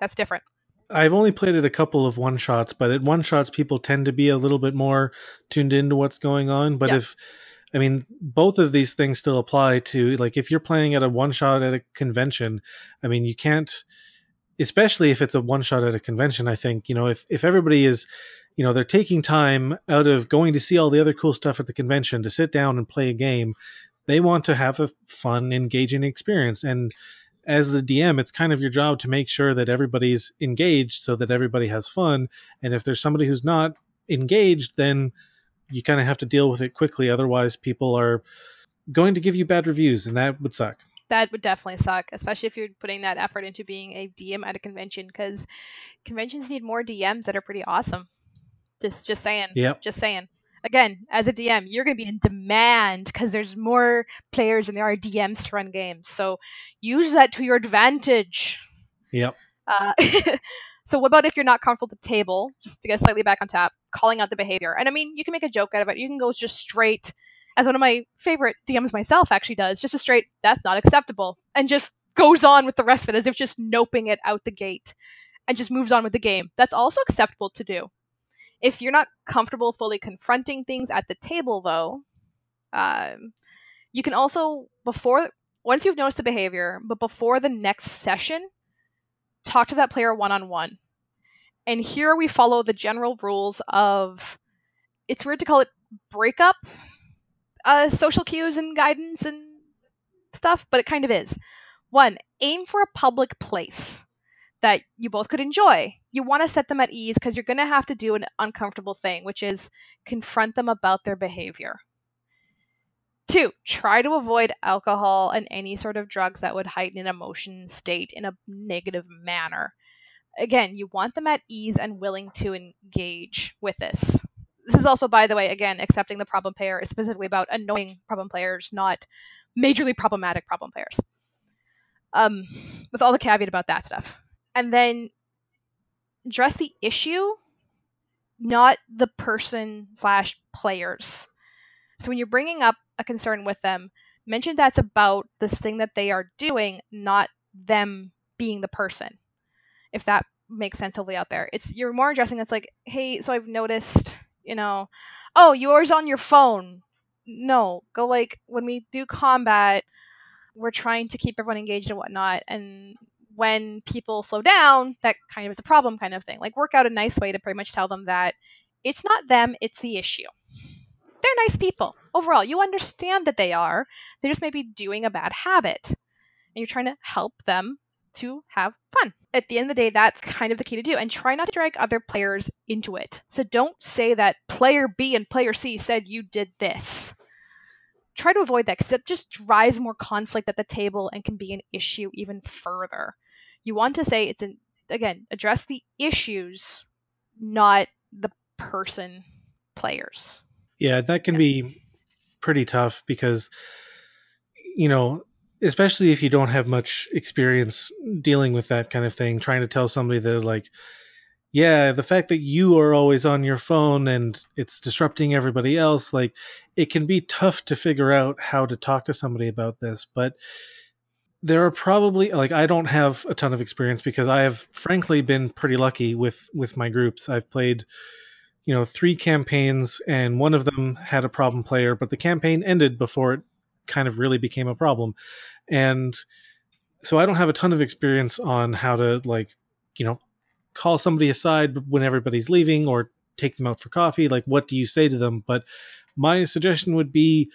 That's different. I've only played it a couple of one shots, but at one shots people tend to be a little bit more tuned into what's going on. But if I mean, both of these things still apply to like if you're playing at a one shot at a convention. I mean, you can't, especially if it's a one shot at a convention. I think you know if if everybody is, you know, they're taking time out of going to see all the other cool stuff at the convention to sit down and play a game. They want to have a fun, engaging experience, and as the DM, it's kind of your job to make sure that everybody's engaged so that everybody has fun. And if there's somebody who's not engaged, then you kind of have to deal with it quickly. Otherwise, people are going to give you bad reviews, and that would suck. That would definitely suck, especially if you're putting that effort into being a DM at a convention, because conventions need more DMs that are pretty awesome. Just, just saying. Yeah. Just saying. Again, as a DM, you're going to be in demand because there's more players than there are DMs to run games. So use that to your advantage. Yep. Uh, So what about if you're not comfortable at the table, just to get slightly back on tap, calling out the behavior? And I mean, you can make a joke out of it. You can go just straight, as one of my favorite DMs myself actually does, just a straight, that's not acceptable, and just goes on with the rest of it as if just noping it out the gate. and just moves on with the game. That's also acceptable to do. If you're not comfortable fully confronting things at the table, though, um, you can also before once you've noticed the behavior, but before the next session, talk to that player one on one. And here we follow the general rules of it's weird to call it breakup uh, social cues and guidance and stuff, but it kind of is. One, aim for a public place that you both could enjoy. You want to set them at ease because you're going to have to do an uncomfortable thing, which is confront them about their behavior. Two, try to avoid alcohol and any sort of drugs that would heighten an emotion state in a negative manner. Again, you want them at ease and willing to engage with this. This is also, by the way, again, accepting the problem player is specifically about annoying problem players, not majorly problematic problem players. Um, with all the caveat about that stuff. And then address the issue, not the person slash players. So when you're bringing up a concern with them, mention that's about this thing that they are doing, not them being the person. If that makes sense totally out there. It's you're more addressing it's like, hey, so I've noticed, you know, oh, yours on your phone. No, go like when we do combat, we're trying to keep everyone engaged and whatnot. And when people slow down, that kind of is a problem, kind of thing. Like work out a nice way to pretty much tell them that it's not them, it's the issue. They're nice people. Overall, you understand that they are. They just may be doing a bad habit. And you're trying to help them to have fun. At the end of the day, that's kind of the key to do. And try not to drag other players into it. So don't say that player B and player C said you did this. Try to avoid that because it just drives more conflict at the table and can be an issue even further. You want to say it's an, again, address the issues, not the person players. Yeah, that can be pretty tough because, you know, especially if you don't have much experience dealing with that kind of thing, trying to tell somebody that, like, yeah, the fact that you are always on your phone and it's disrupting everybody else, like, it can be tough to figure out how to talk to somebody about this. But there are probably like I don't have a ton of experience because I have frankly been pretty lucky with with my groups. I've played you know three campaigns and one of them had a problem player but the campaign ended before it kind of really became a problem. And so i don't have a ton of experience on how to like you know call somebody aside when everybody's leaving or take them out for coffee. Like what do you say to them? But my suggestion would be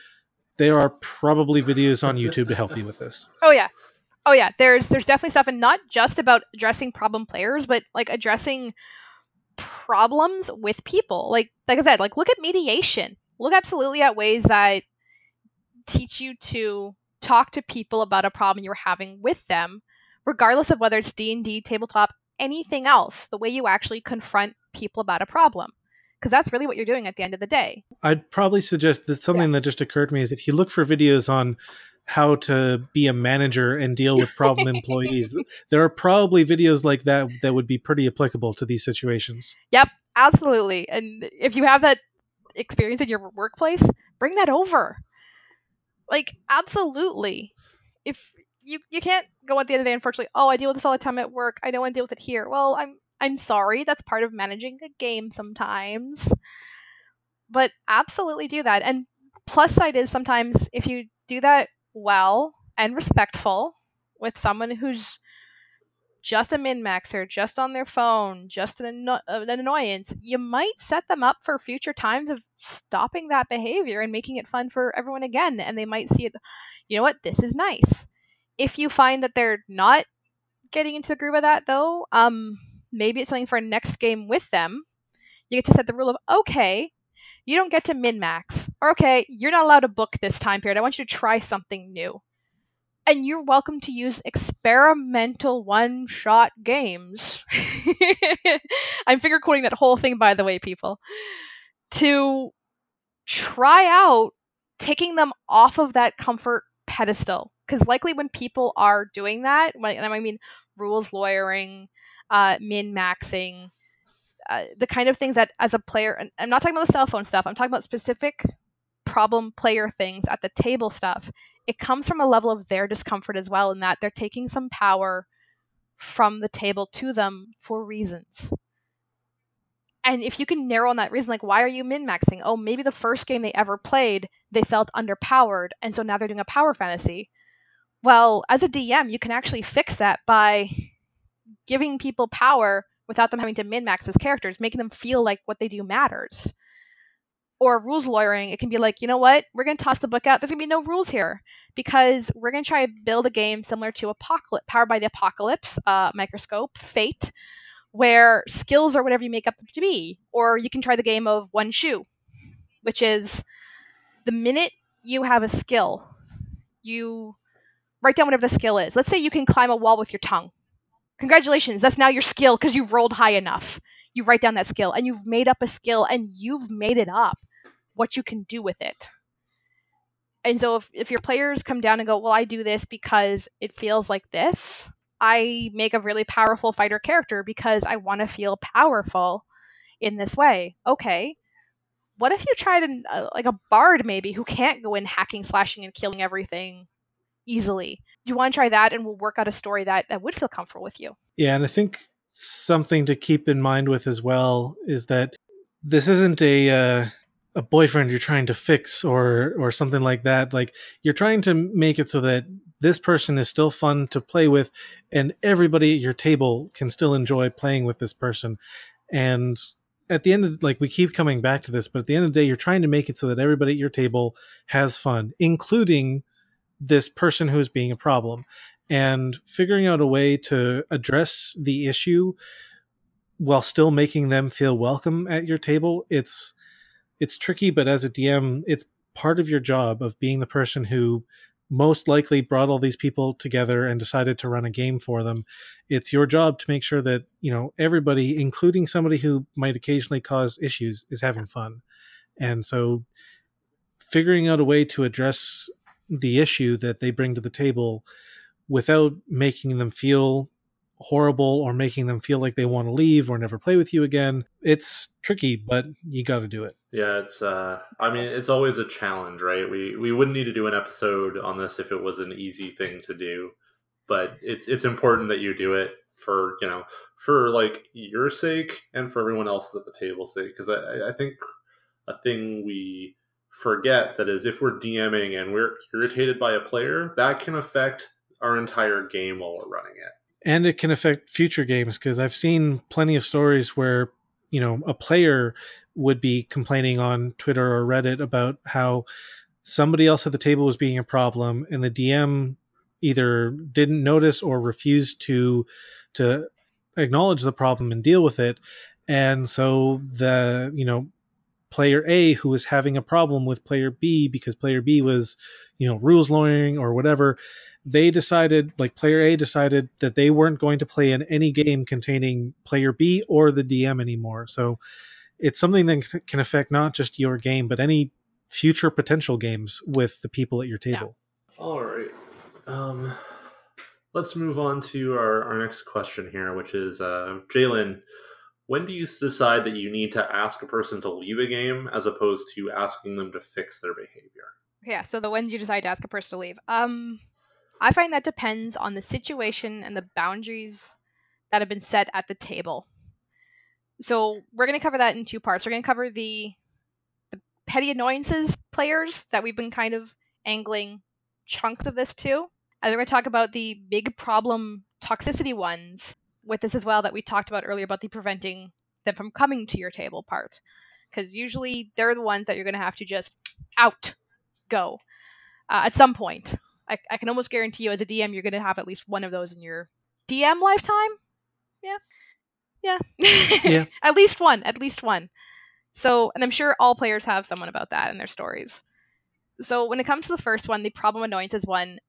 there are probably videos on youtube to help you with this oh yeah oh yeah there's there's definitely stuff and not just about addressing problem players but like addressing problems with people. Like like I said, like look at mediation. Look absolutely at ways that teach you to talk to people about a problem you're having with them, regardless of whether it's D&D, tabletop, anything else, the way you actually confront people about a problem. Because that's really what you're doing at the end of the day. I'd probably suggest that something yeah. that just occurred to me is if you look for videos on how to be a manager and deal with problem employees. There are probably videos like that that would be pretty applicable to these situations. Yep, absolutely. And if you have that experience in your workplace, bring that over. Like absolutely. If you you can't go at the end of the day unfortunately, oh, I deal with this all the time at work. I don't want to deal with it here. Well, I'm I'm sorry. That's part of managing a game sometimes. But absolutely do that. And plus side is sometimes if you do that well and respectful with someone who's just a min maxer, just on their phone, just an, anno- an, annoyance, you might set them up for future times of stopping that behavior and making it fun for everyone again. And they might see it, you know what, this is nice. If you find that they're not getting into the groove of that, though, um, maybe it's something for a next game with them. You get to set the rule of, okay, you don't get to min max. Or okay, you're not allowed to book this time period. I want you to try something new. And you're welcome to use experimental one shot games. I'm figure quoting that whole thing, by the way, people. To try out taking them off of that comfort pedestal. Because likely when people are doing that, when, I mean rules lawyering, uh, min maxing, uh, the kind of things that as a player and i'm not talking about the cell phone stuff i'm talking about specific problem player things at the table stuff it comes from a level of their discomfort as well in that they're taking some power from the table to them for reasons. And if you can narrow on that reason, like why are you min maxing? Oh, maybe the first game they ever played, they felt underpowered, and so now they're doing a power fantasy. Well, as a DM, you can actually fix that by giving people power without them having to min max as characters, making them feel like what they do matters. Or rules lawyering, it can be like, you know what, we're going to toss the book out. There's going to be no rules here because we're going to try to build a game similar to Apocalypse, powered by the Apocalypse, uh, Microscope, Fate, where skills are whatever you make up to be. Or you can try the game of one shoe, which is the minute you have a skill, you write down whatever the skill is. Let's say you can climb a wall with your tongue Congratulations, that's now your skill because you've rolled high enough. You write down that skill and you've made up a skill and you've made it up what you can do with it. And so if, if your players come down and go, Well, I do this because it feels like this, I make a really powerful fighter character because I want to feel powerful in this way. Okay. What if you tried an, uh, like a bard maybe who can't go in hacking, slashing, and killing everything easily. You want to try that and we'll work out a story that, that would feel comfortable with you? Yeah, and I think something to keep in mind with as well is that this isn't a uh, a boyfriend you're trying to fix or or something like that. Like you're trying to make it so that this person is still fun to play with and everybody at your table can still enjoy playing with this person. And at the end of like we keep coming back to this, but at the end of the day, you're trying to make it so that everybody at your table has fun, including this person who's being a problem and figuring out a way to address the issue while still making them feel welcome at your table it's it's tricky but as a dm it's part of your job of being the person who most likely brought all these people together and decided to run a game for them. It's your job to make sure that you know everybody including somebody who might occasionally cause issues is having fun. And so figuring out a way to address the issue that they bring to the table without making them feel horrible or making them feel like they want to leave or never play with you again. It's tricky, but you got to do it. Yeah, it's uh I mean, it's always a challenge, right? We we wouldn't need to do an episode on this if it was an easy thing to do, but it's it's important that you do it for, you know, for like your sake and for everyone else at the table sake because I I think a thing we forget that is if we're DMing and we're irritated by a player, that can affect our entire game while we're running it. And it can affect future games because I've seen plenty of stories where, you know, a player would be complaining on Twitter or Reddit about how somebody else at the table was being a problem and the DM either didn't notice or refused to to acknowledge the problem and deal with it and so the you know player A who was having a problem with player B because player B was, you know, rules lawyering or whatever. They decided, like player A decided that they weren't going to play in any game containing player B or the DM anymore. So it's something that can affect not just your game, but any future potential games with the people at your table. Yeah. All right. Um, let's move on to our, our next question here, which is uh, Jalen when do you decide that you need to ask a person to leave a game as opposed to asking them to fix their behavior? Yeah, so the when you decide to ask a person to leave. Um I find that depends on the situation and the boundaries that have been set at the table. So we're going to cover that in two parts. We're going to cover the the petty annoyances players that we've been kind of angling chunks of this to. And then we're going to talk about the big problem toxicity ones with this as well that we talked about earlier about the preventing them from coming to your table part. Because usually they're the ones that you're going to have to just out, go uh, at some point. I, I can almost guarantee you as a DM, you're going to have at least one of those in your DM lifetime. Yeah. Yeah. yeah. at least one. At least one. So, and I'm sure all players have someone about that in their stories. So, when it comes to the first one, the problem annoyance is one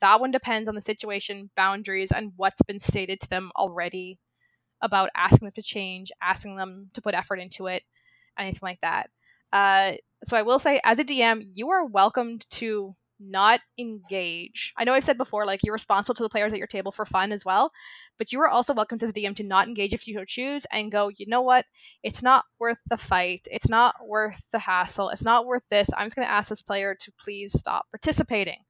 that one depends on the situation, boundaries, and what's been stated to them already about asking them to change, asking them to put effort into it, anything like that. Uh, so I will say, as a DM, you are welcomed to not engage. I know I've said before, like you're responsible to the players at your table for fun as well, but you are also welcome to the DM to not engage if you so choose and go, you know what? It's not worth the fight. It's not worth the hassle. It's not worth this. I'm just going to ask this player to please stop participating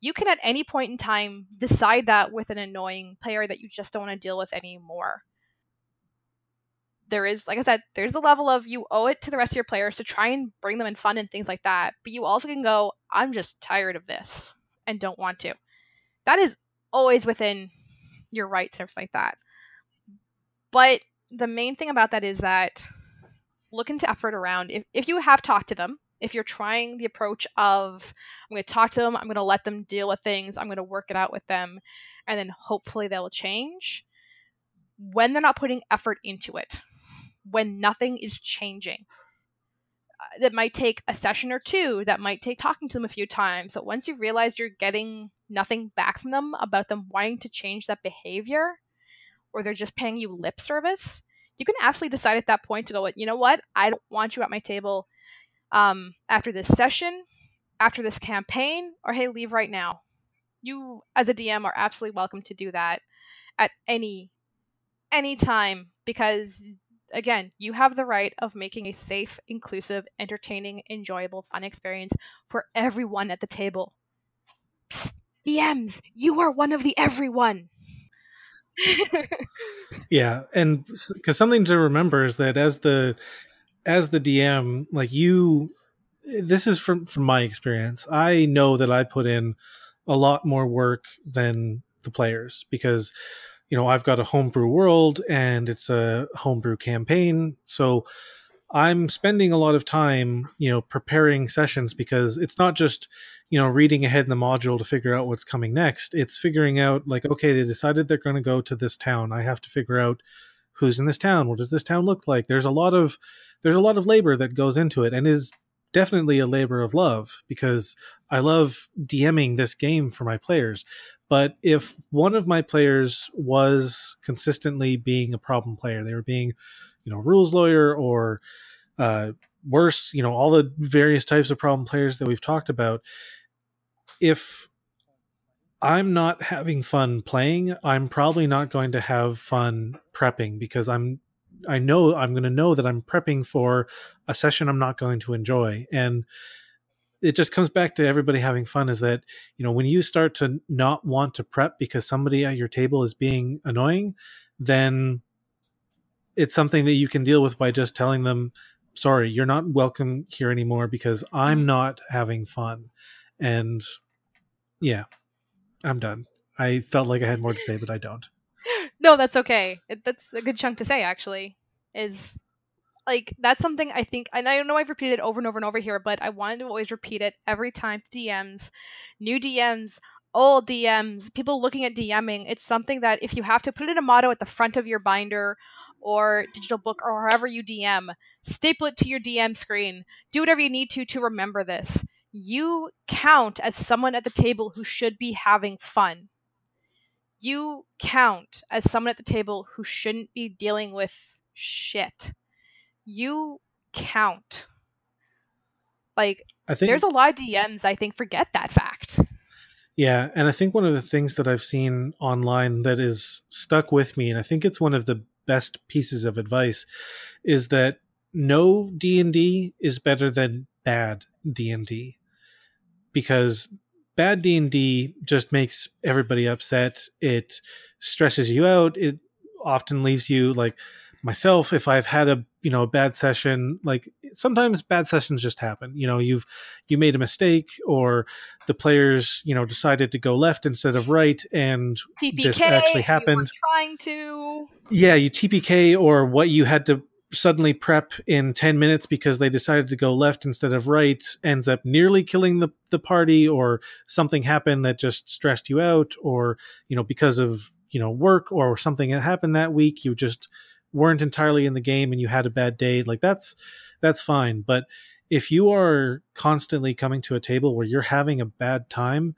you can at any point in time decide that with an annoying player that you just don't want to deal with anymore. There is, like I said, there's a level of you owe it to the rest of your players to try and bring them in fun and things like that. But you also can go, I'm just tired of this and don't want to. That is always within your rights and everything like that. But the main thing about that is that look into effort around if, if you have talked to them if you're trying the approach of i'm going to talk to them i'm going to let them deal with things i'm going to work it out with them and then hopefully they'll change when they're not putting effort into it when nothing is changing uh, that might take a session or two that might take talking to them a few times but once you realize you're getting nothing back from them about them wanting to change that behavior or they're just paying you lip service you can absolutely decide at that point to go you know what? I don't want you at my table um, after this session, after this campaign, or hey, leave right now. You, as a DM, are absolutely welcome to do that at any any time because again, you have the right of making a safe, inclusive, entertaining, enjoyable, fun experience for everyone at the table. Psst, DMs, you are one of the everyone. yeah, and because something to remember is that as the as the DM, like you, this is from from my experience. I know that I put in a lot more work than the players because you know I've got a homebrew world and it's a homebrew campaign, so I'm spending a lot of time, you know, preparing sessions because it's not just, you know, reading ahead in the module to figure out what's coming next. It's figuring out like, okay, they decided they're going to go to this town. I have to figure out who's in this town. What does this town look like? There's a lot of there's a lot of labor that goes into it and is definitely a labor of love because I love DMing this game for my players. But if one of my players was consistently being a problem player, they were being, you know, rules lawyer or uh, worse, you know, all the various types of problem players that we've talked about. If I'm not having fun playing, I'm probably not going to have fun prepping because I'm I know I'm going to know that I'm prepping for a session I'm not going to enjoy. And it just comes back to everybody having fun is that, you know, when you start to not want to prep because somebody at your table is being annoying, then it's something that you can deal with by just telling them, sorry, you're not welcome here anymore because I'm mm. not having fun. And yeah, I'm done. I felt like I had more to say, but I don't no, that's okay. It, that's a good chunk to say, actually. Is like that's something I think, and I know I've repeated it over and over and over here, but I wanted to always repeat it every time. DMs, new DMs, old DMs, people looking at DMing. It's something that if you have to put it in a motto at the front of your binder or digital book or wherever you DM, staple it to your DM screen. Do whatever you need to to remember this. You count as someone at the table who should be having fun you count as someone at the table who shouldn't be dealing with shit. You count. Like I think there's a lot of DMs I think forget that fact. Yeah, and I think one of the things that I've seen online that is stuck with me and I think it's one of the best pieces of advice is that no D&D is better than bad D&D because bad d&d just makes everybody upset. It stresses you out. It often leaves you like myself if i've had a you know a bad session like sometimes bad sessions just happen. You know you've you made a mistake or the players you know decided to go left instead of right and TPK, this actually happened. trying to. Yeah you tpk or what you had to suddenly prep in 10 minutes because they decided to go left instead of right ends up nearly killing the, the party or something happened that just stressed you out or you know because of you know work or something that happened that week you just weren't entirely in the game and you had a bad day like that's that's fine. But if you are constantly coming to a table where you're having a bad time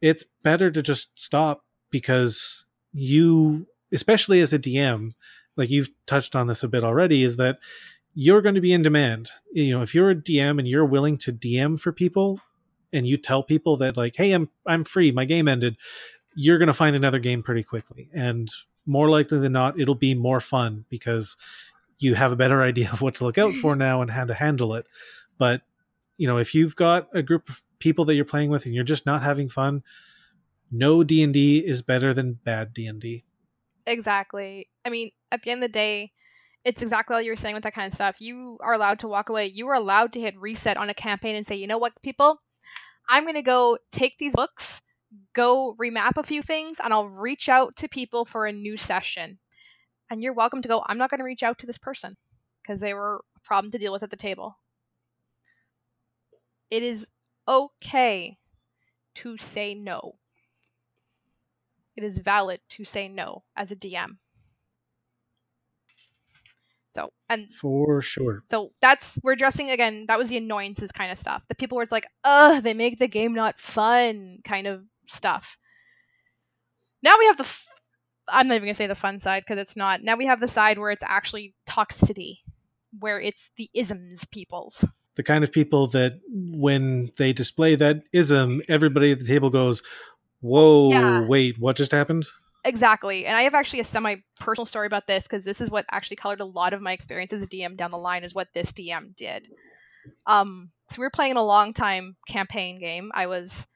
it's better to just stop because you especially as a dm like you've touched on this a bit already, is that you're going to be in demand. You know, if you're a DM and you're willing to DM for people and you tell people that like, hey, I'm I'm free, my game ended, you're going to find another game pretty quickly. And more likely than not, it'll be more fun because you have a better idea of what to look out for now and how to handle it. But you know, if you've got a group of people that you're playing with and you're just not having fun, no D&D is better than bad D&D. Exactly. I mean, at the end of the day, it's exactly what you were saying with that kind of stuff. You are allowed to walk away. You are allowed to hit reset on a campaign and say, you know what, people, I'm going to go take these books, go remap a few things, and I'll reach out to people for a new session. And you're welcome to go, I'm not going to reach out to this person because they were a problem to deal with at the table. It is okay to say no. It is valid to say no as a DM. So and for sure. So that's we're addressing again. That was the annoyances kind of stuff. The people where it's like, ugh, they make the game not fun kind of stuff. Now we have the. F- I'm not even gonna say the fun side because it's not. Now we have the side where it's actually toxicity, where it's the isms peoples. The kind of people that when they display that ism, everybody at the table goes, "Whoa, yeah. wait, what just happened?" Exactly. And I have actually a semi personal story about this because this is what actually colored a lot of my experience as a DM down the line, is what this DM did. Um, so we were playing a long time campaign game. I was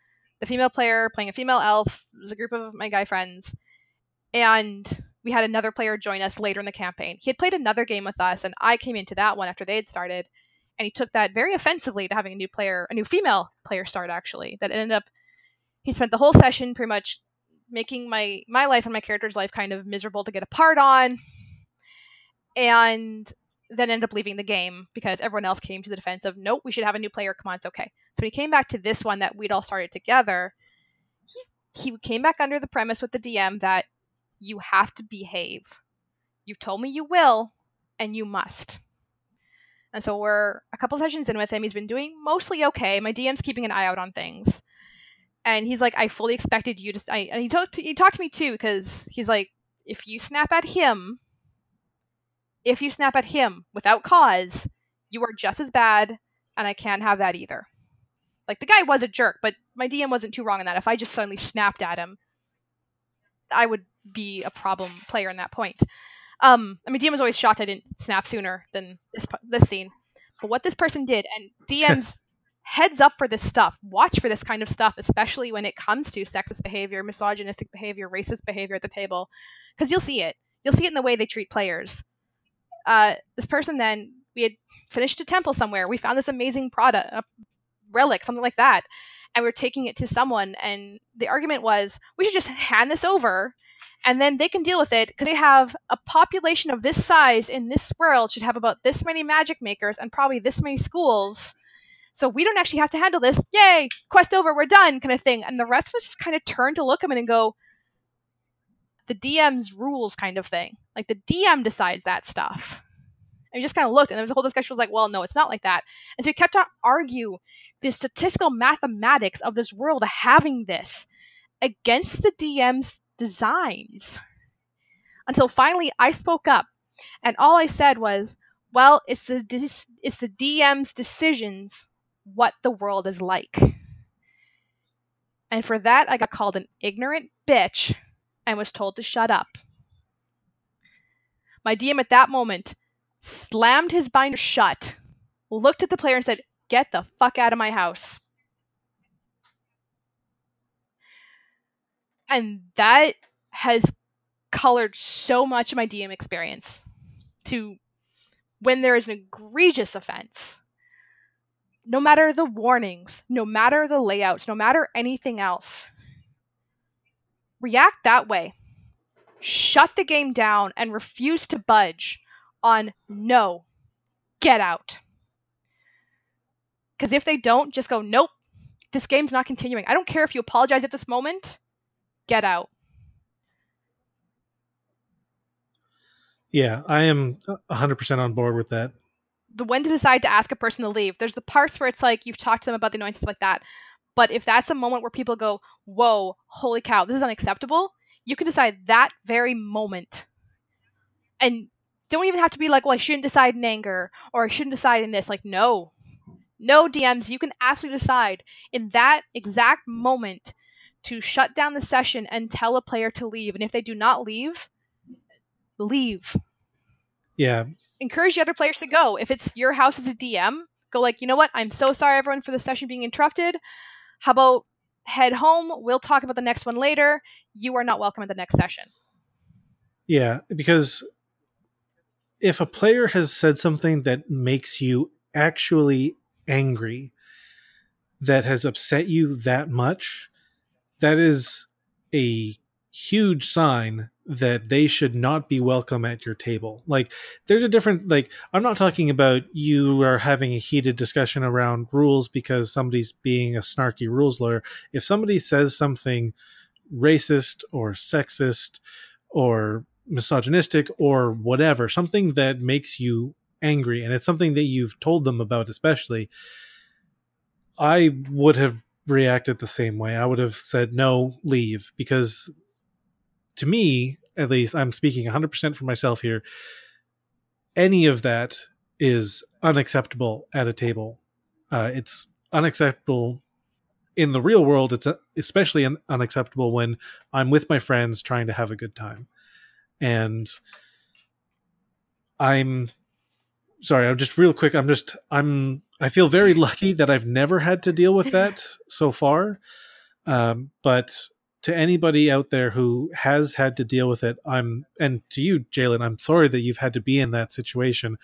the female player playing a female elf. It was a group of my guy friends. And we had another player join us later in the campaign. He had played another game with us, and I came into that one after they had started. And he took that very offensively to having a new player, a new female player start, actually. That ended up, he spent the whole session pretty much making my my life and my character's life kind of miserable to get a part on and then end up leaving the game because everyone else came to the defense of nope we should have a new player. Come on it's okay. So he came back to this one that we'd all started together he, he came back under the premise with the dm that you have to behave. You've told me you will and you must. And so we're a couple sessions in with him. He's been doing mostly okay. My dm's keeping an eye out on things and he's like, I fully expected you to. I, and he talked. To, he talked to me too because he's like, if you snap at him, if you snap at him without cause, you are just as bad, and I can't have that either. Like the guy was a jerk, but my DM wasn't too wrong in that. If I just suddenly snapped at him, I would be a problem player in that point. Um, I mean, DM was always shocked I didn't snap sooner than this this scene. But what this person did, and DMs heads up for this stuff. Watch for this kind of stuff, especially when it comes to sexist behavior, misogynistic behavior, racist behavior at the table, because you'll see it. You'll see it in the way they treat players. Uh, this person then we had finished a temple somewhere. We found this amazing product, a relic, something like that, and we are taking it to someone. And the argument was we should just hand this over. And then they can deal with it because they have a population of this size in this world should have about this many magic makers and probably this many schools so we don't actually have to handle this. Yay, quest over, we're done, kind of thing. And the rest us just kind of turn to look at him and go, the DM's rules kind of thing. Like the DM decides that stuff. And we just kind of looked, and there was a whole discussion. Was like, well, no, it's not like that. And so we kept on argue the statistical mathematics of this world having this against the DM's designs. Until finally, I spoke up, and all I said was, "Well, it's the it's the DM's decisions what the world is like. And for that, I got called an ignorant bitch and was told to shut up. My DM at that moment slammed his binder shut, looked at the player, and said, Get the fuck out of my house. And that has colored so much of my DM experience to when there is an egregious offense no matter the warnings, no matter the layouts, no matter anything else, react that way. Shut the game down and refuse to budge on no, get out. Because if they don't, just go, nope, this game's not continuing. I don't care if you apologize at this moment, get out. Yeah, I am 100% on board with that the when to decide to ask a person to leave. There's the parts where it's like you've talked to them about the annoyances like that. But if that's a moment where people go, whoa, holy cow, this is unacceptable, you can decide that very moment. And don't even have to be like, well, I shouldn't decide in anger or I shouldn't decide in this. Like, no. No DMs, you can absolutely decide in that exact moment to shut down the session and tell a player to leave. And if they do not leave, leave. Yeah, encourage the other players to go. If it's your house as a DM, go like, you know what? I'm so sorry, everyone, for the session being interrupted. How about head home? We'll talk about the next one later. You are not welcome at the next session. Yeah, because if a player has said something that makes you actually angry, that has upset you that much, that is a huge sign that they should not be welcome at your table. Like there's a different like I'm not talking about you are having a heated discussion around rules because somebody's being a snarky rules lawyer. If somebody says something racist or sexist or misogynistic or whatever, something that makes you angry and it's something that you've told them about especially I would have reacted the same way. I would have said no, leave because to me, at least, I'm speaking 100% for myself here. Any of that is unacceptable at a table. Uh, it's unacceptable in the real world. It's especially un- unacceptable when I'm with my friends trying to have a good time. And I'm sorry, I'm just real quick. I'm just, I'm, I feel very lucky that I've never had to deal with that so far. Um, but to anybody out there who has had to deal with it, I'm and to you, Jalen, I'm sorry that you've had to be in that situation,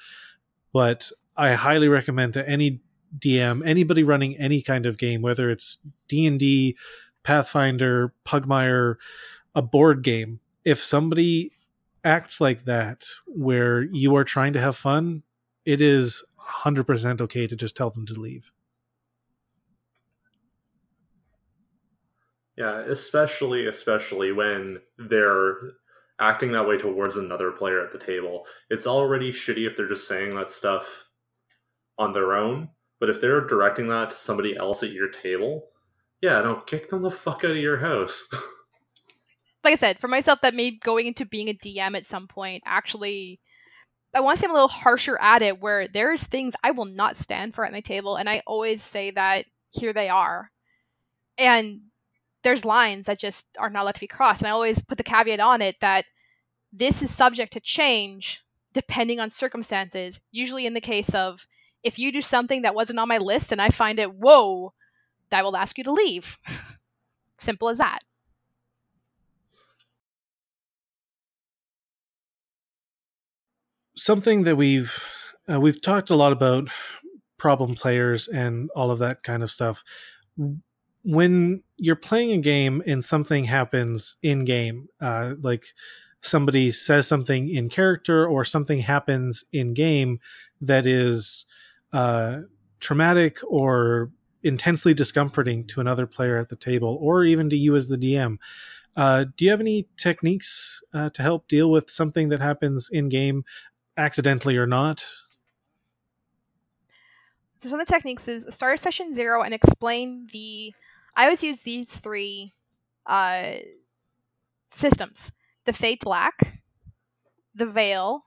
but I highly recommend to any DM, anybody running any kind of game, whether it's D and D, Pathfinder, Pugmire, a board game, if somebody acts like that, where you are trying to have fun, it is 100% okay to just tell them to leave. Yeah, especially especially when they're acting that way towards another player at the table. It's already shitty if they're just saying that stuff on their own, but if they're directing that to somebody else at your table, yeah, don't kick them the fuck out of your house. like I said, for myself, that made going into being a DM at some point actually. I want to say I'm a little harsher at it, where there's things I will not stand for at my table, and I always say that here they are. And there's lines that just are not allowed to be crossed. And I always put the caveat on it that this is subject to change depending on circumstances. Usually, in the case of if you do something that wasn't on my list and I find it, whoa, I will ask you to leave. Simple as that. Something that we've uh, we've talked a lot about problem players and all of that kind of stuff when you're playing a game and something happens in game, uh, like somebody says something in character or something happens in game that is uh, traumatic or intensely discomforting to another player at the table or even to you as the DM. Uh, do you have any techniques uh, to help deal with something that happens in game, accidentally or not? So some of the techniques is start session zero and explain the I always use these three uh, systems the Fade Black, the Veil,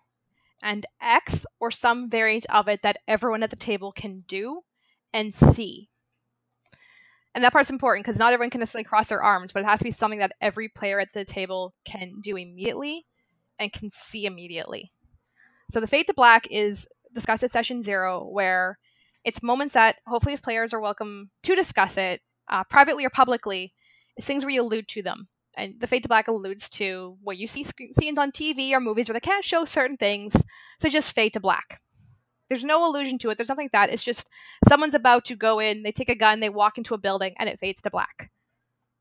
and X, or some variant of it that everyone at the table can do and see. And that part's important because not everyone can necessarily cross their arms, but it has to be something that every player at the table can do immediately and can see immediately. So the Fade to Black is discussed at session zero, where it's moments that hopefully if players are welcome to discuss it uh, privately or publicly, is things where you allude to them. And the Fade to Black alludes to where you see sc- scenes on TV or movies where they can't show certain things, so just fade to black. There's no allusion to it. There's nothing like that. It's just someone's about to go in, they take a gun, they walk into a building, and it fades to black.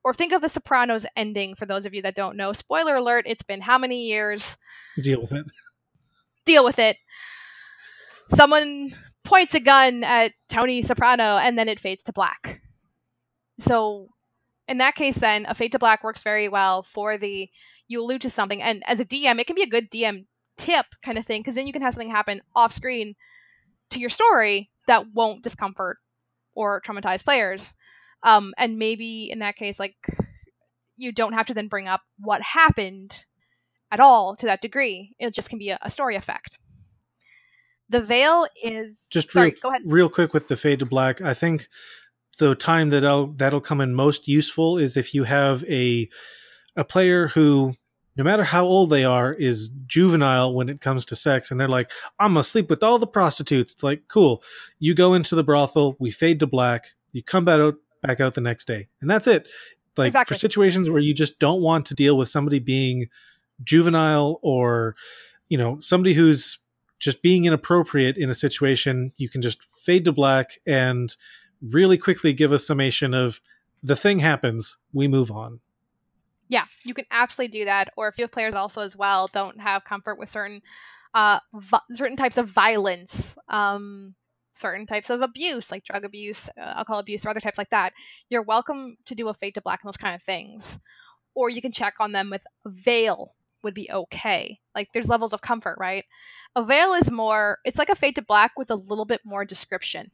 Or think of the Sopranos ending for those of you that don't know. Spoiler alert, it's been how many years? Deal with it. Deal with it. Someone points a gun at Tony Soprano and then it fades to black. So in that case, then a fade to black works very well for the you allude to something, and as a DM, it can be a good DM tip kind of thing because then you can have something happen off screen to your story that won't discomfort or traumatize players. Um, and maybe in that case, like you don't have to then bring up what happened at all to that degree. It just can be a, a story effect. The veil is just sorry, real, go ahead. real quick with the fade to black. I think the time that I'll, that'll come in most useful is if you have a a player who no matter how old they are, is juvenile when it comes to sex. And they're like, I'm to sleep with all the prostitutes. It's like, cool. You go into the brothel, we fade to black, you come back out, back out the next day. And that's it. Like Exactly. for situations where you just don't want to deal with somebody being juvenile or, you know, somebody who's just being inappropriate in a situation, you can just fade to black and really quickly give a summation of the thing happens, we move on. Yeah, you can absolutely do that. Or if you have players also as well don't have comfort with certain uh vi- certain types of violence, um, certain types of abuse like drug abuse, uh, alcohol abuse, or other types like that, you're welcome to do a fade to black and those kind of things. Or you can check on them with a veil would be okay. Like there's levels of comfort, right? A veil is more. It's like a fade to black with a little bit more description.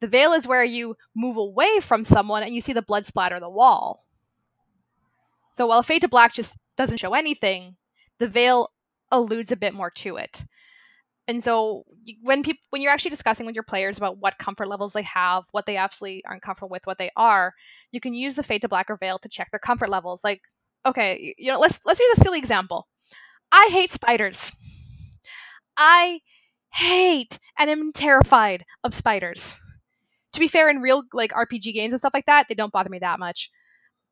The veil is where you move away from someone and you see the blood splatter the wall. So while Fade to Black just doesn't show anything, the veil alludes a bit more to it. And so when people when you're actually discussing with your players about what comfort levels they have, what they absolutely aren't comfortable with, what they are, you can use the Fade to Black or Veil to check their comfort levels. Like, okay, you know, let's let's use a silly example. I hate spiders. I hate and am terrified of spiders. To be fair, in real like RPG games and stuff like that, they don't bother me that much.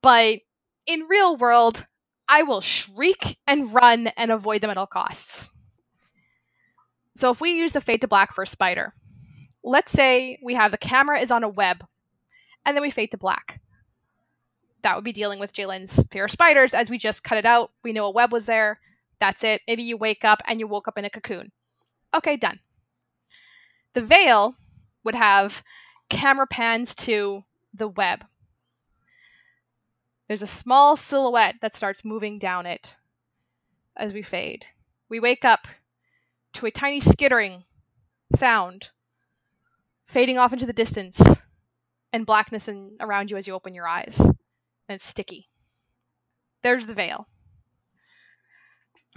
But in real world, I will shriek and run and avoid them at all costs. So if we use the fade to black for a spider, let's say we have the camera is on a web, and then we fade to black. That would be dealing with Jalen's fear of spiders as we just cut it out. We know a web was there. That's it. Maybe you wake up and you woke up in a cocoon. Okay, done. The veil would have camera pans to the web. There's a small silhouette that starts moving down it as we fade. We wake up to a tiny skittering sound fading off into the distance and blackness in, around you as you open your eyes. And it's sticky. There's the veil.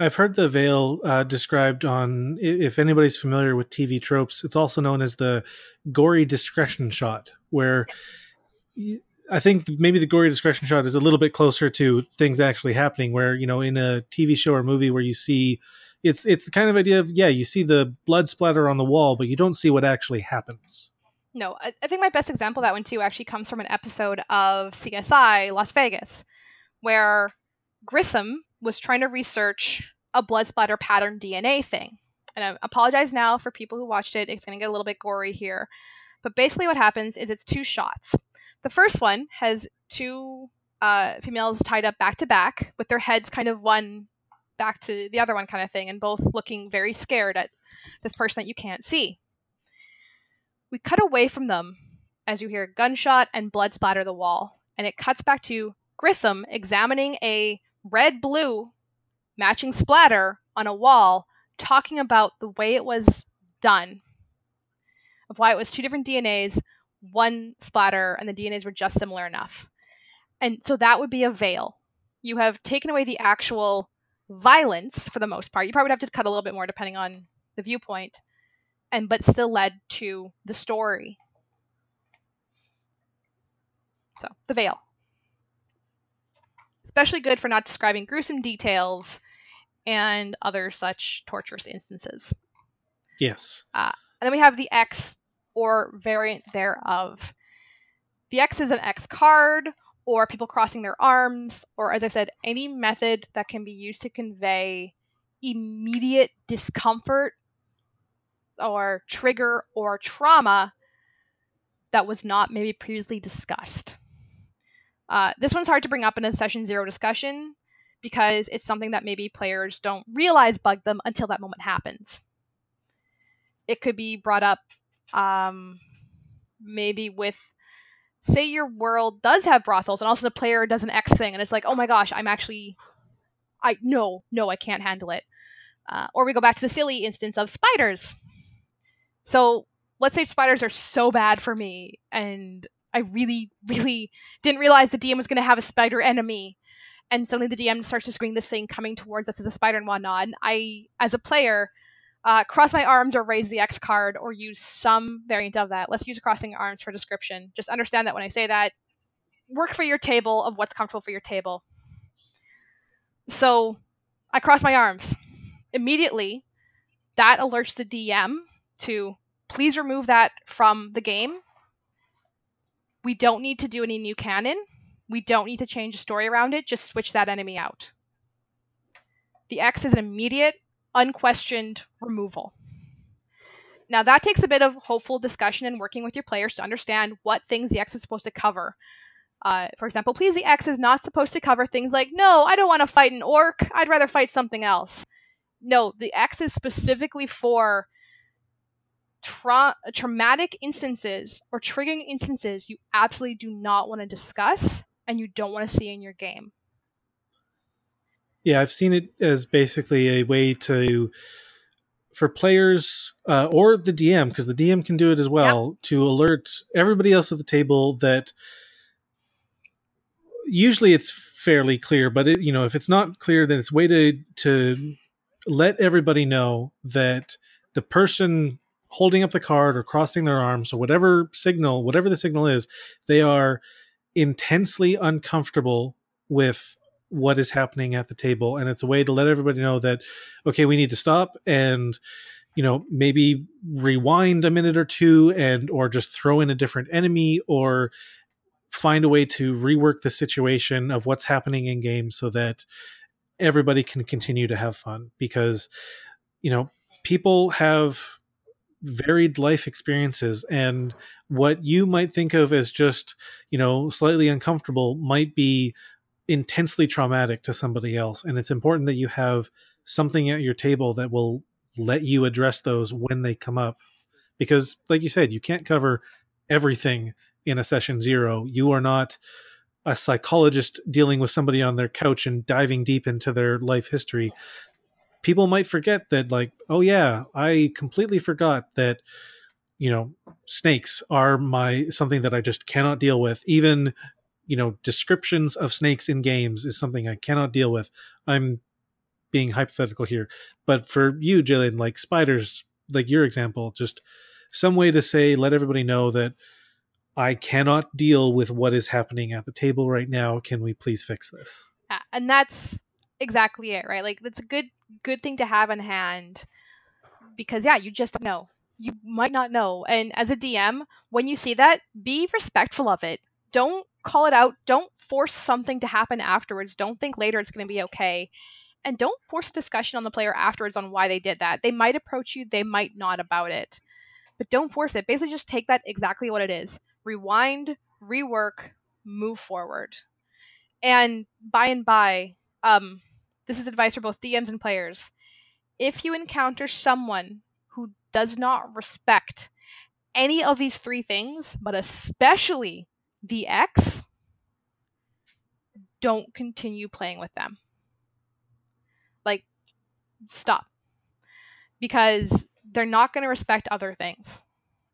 I've heard the veil uh, described on, if anybody's familiar with TV tropes, it's also known as the gory discretion shot, where y- I think maybe the gory discretion shot is a little bit closer to things actually happening, where, you know, in a TV show or movie where you see, it's it's the kind of idea of, yeah, you see the blood splatter on the wall, but you don't see what actually happens. No, I, I think my best example of that one too actually comes from an episode of CSI Las Vegas, where Grissom was trying to research a blood splatter pattern DNA thing. And I apologize now for people who watched it. It's going to get a little bit gory here. But basically, what happens is it's two shots. The first one has two uh, females tied up back to back with their heads kind of one back to the other one, kind of thing, and both looking very scared at this person that you can't see. We cut away from them as you hear a gunshot and blood splatter the wall, and it cuts back to Grissom examining a red blue matching splatter on a wall, talking about the way it was done, of why it was two different DNAs, one splatter, and the DNAs were just similar enough. And so that would be a veil. You have taken away the actual violence for the most part. You probably would have to cut a little bit more depending on the viewpoint, and but still led to the story. So the veil. Especially good for not describing gruesome details and other such torturous instances. Yes. Uh, and then we have the X or variant thereof. The X is an X card, or people crossing their arms, or as I said, any method that can be used to convey immediate discomfort or trigger or trauma that was not maybe previously discussed. Uh, this one's hard to bring up in a session zero discussion because it's something that maybe players don't realize bugged them until that moment happens. It could be brought up um, maybe with say your world does have brothels and also the player does an x thing and it's like oh my gosh i'm actually i no no i can't handle it. Uh, or we go back to the silly instance of spiders. So let's say spiders are so bad for me and i really really didn't realize the dm was going to have a spider enemy and suddenly the dm starts to screen this thing coming towards us as a spider and whatnot and i as a player uh, cross my arms or raise the X card or use some variant of that. Let's use crossing arms for description. Just understand that when I say that, work for your table of what's comfortable for your table. So I cross my arms. Immediately, that alerts the DM to please remove that from the game. We don't need to do any new canon. We don't need to change the story around it. Just switch that enemy out. The X is an immediate, unquestioned removal. Now, that takes a bit of hopeful discussion and working with your players to understand what things the X is supposed to cover. Uh, for example, please, the X is not supposed to cover things like, no, I don't want to fight an orc, I'd rather fight something else. No, the X is specifically for tra- traumatic instances or triggering instances you absolutely do not want to discuss and you don't want to see in your game. Yeah, I've seen it as basically a way to for players uh, or the DM because the DM can do it as well to alert everybody else at the table that usually it's fairly clear, but it, you know if it's not clear, then it's way to to let everybody know that the person holding up the card or crossing their arms or whatever signal, whatever the signal is, they are intensely uncomfortable with what is happening at the table. And it's a way to let everybody know that okay we need to stop and you know maybe rewind a minute or two and or just throw in a different enemy or find a way to rework the situation of what's happening in game so that everybody can continue to have fun. Because you know people have varied life experiences and what you might think of as just you know slightly uncomfortable might be intensely traumatic to somebody else and it's important that you have something at your table that will let you address those when they come up because like you said you can't cover everything in a session zero. You are not a psychologist dealing with somebody on their couch and diving deep into their life history people might forget that like oh yeah i completely forgot that you know snakes are my something that i just cannot deal with. Even you know descriptions of snakes in games is something i cannot deal with. I'm being hypothetical here but for you jillian like spiders like your example just some way to say let everybody know that i cannot deal with what is happening at the table right now. Can we please fix this? And that's exactly it right like that's a good good thing to have in hand because yeah you just know you might not know and as a dm when you see that be respectful of it don't call it out. Don't force something to happen afterwards. Don't think later it's going to be okay. And don't force a discussion on the player afterwards on why they did that. They might approach you, they might not about it. But don't force it. Basically, just take that exactly what it is. Rewind, rework, move forward. And by and by, um, this is advice for both DMs and players. If you encounter someone who does not respect any of these three things, but especially the X, don't continue playing with them. Like, stop. Because they're not going to respect other things.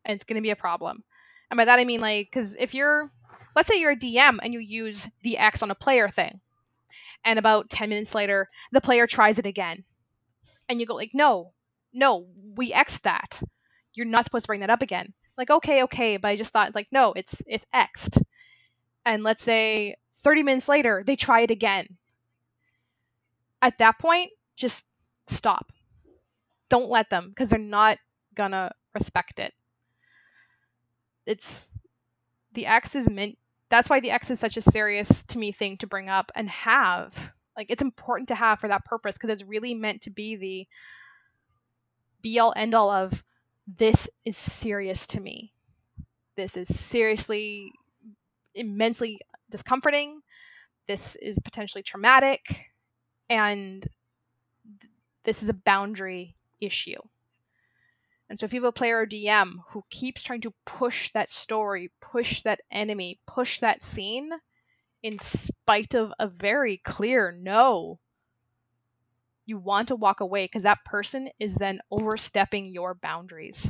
And it's going to be a problem. And by that I mean, like, because if you're, let's say you're a DM and you use the X on a player thing, and about 10 minutes later, the player tries it again. And you go, like, no, no, we X that. You're not supposed to bring that up again. Like, okay, okay, but I just thought, like, no, it's it's X'd and let's say 30 minutes later they try it again at that point just stop don't let them because they're not gonna respect it it's the x is meant that's why the x is such a serious to me thing to bring up and have like it's important to have for that purpose because it's really meant to be the be all end all of this is serious to me this is seriously immensely discomforting. This is potentially traumatic. And th- this is a boundary issue. And so if you have a player or DM who keeps trying to push that story, push that enemy, push that scene, in spite of a very clear no, you want to walk away because that person is then overstepping your boundaries.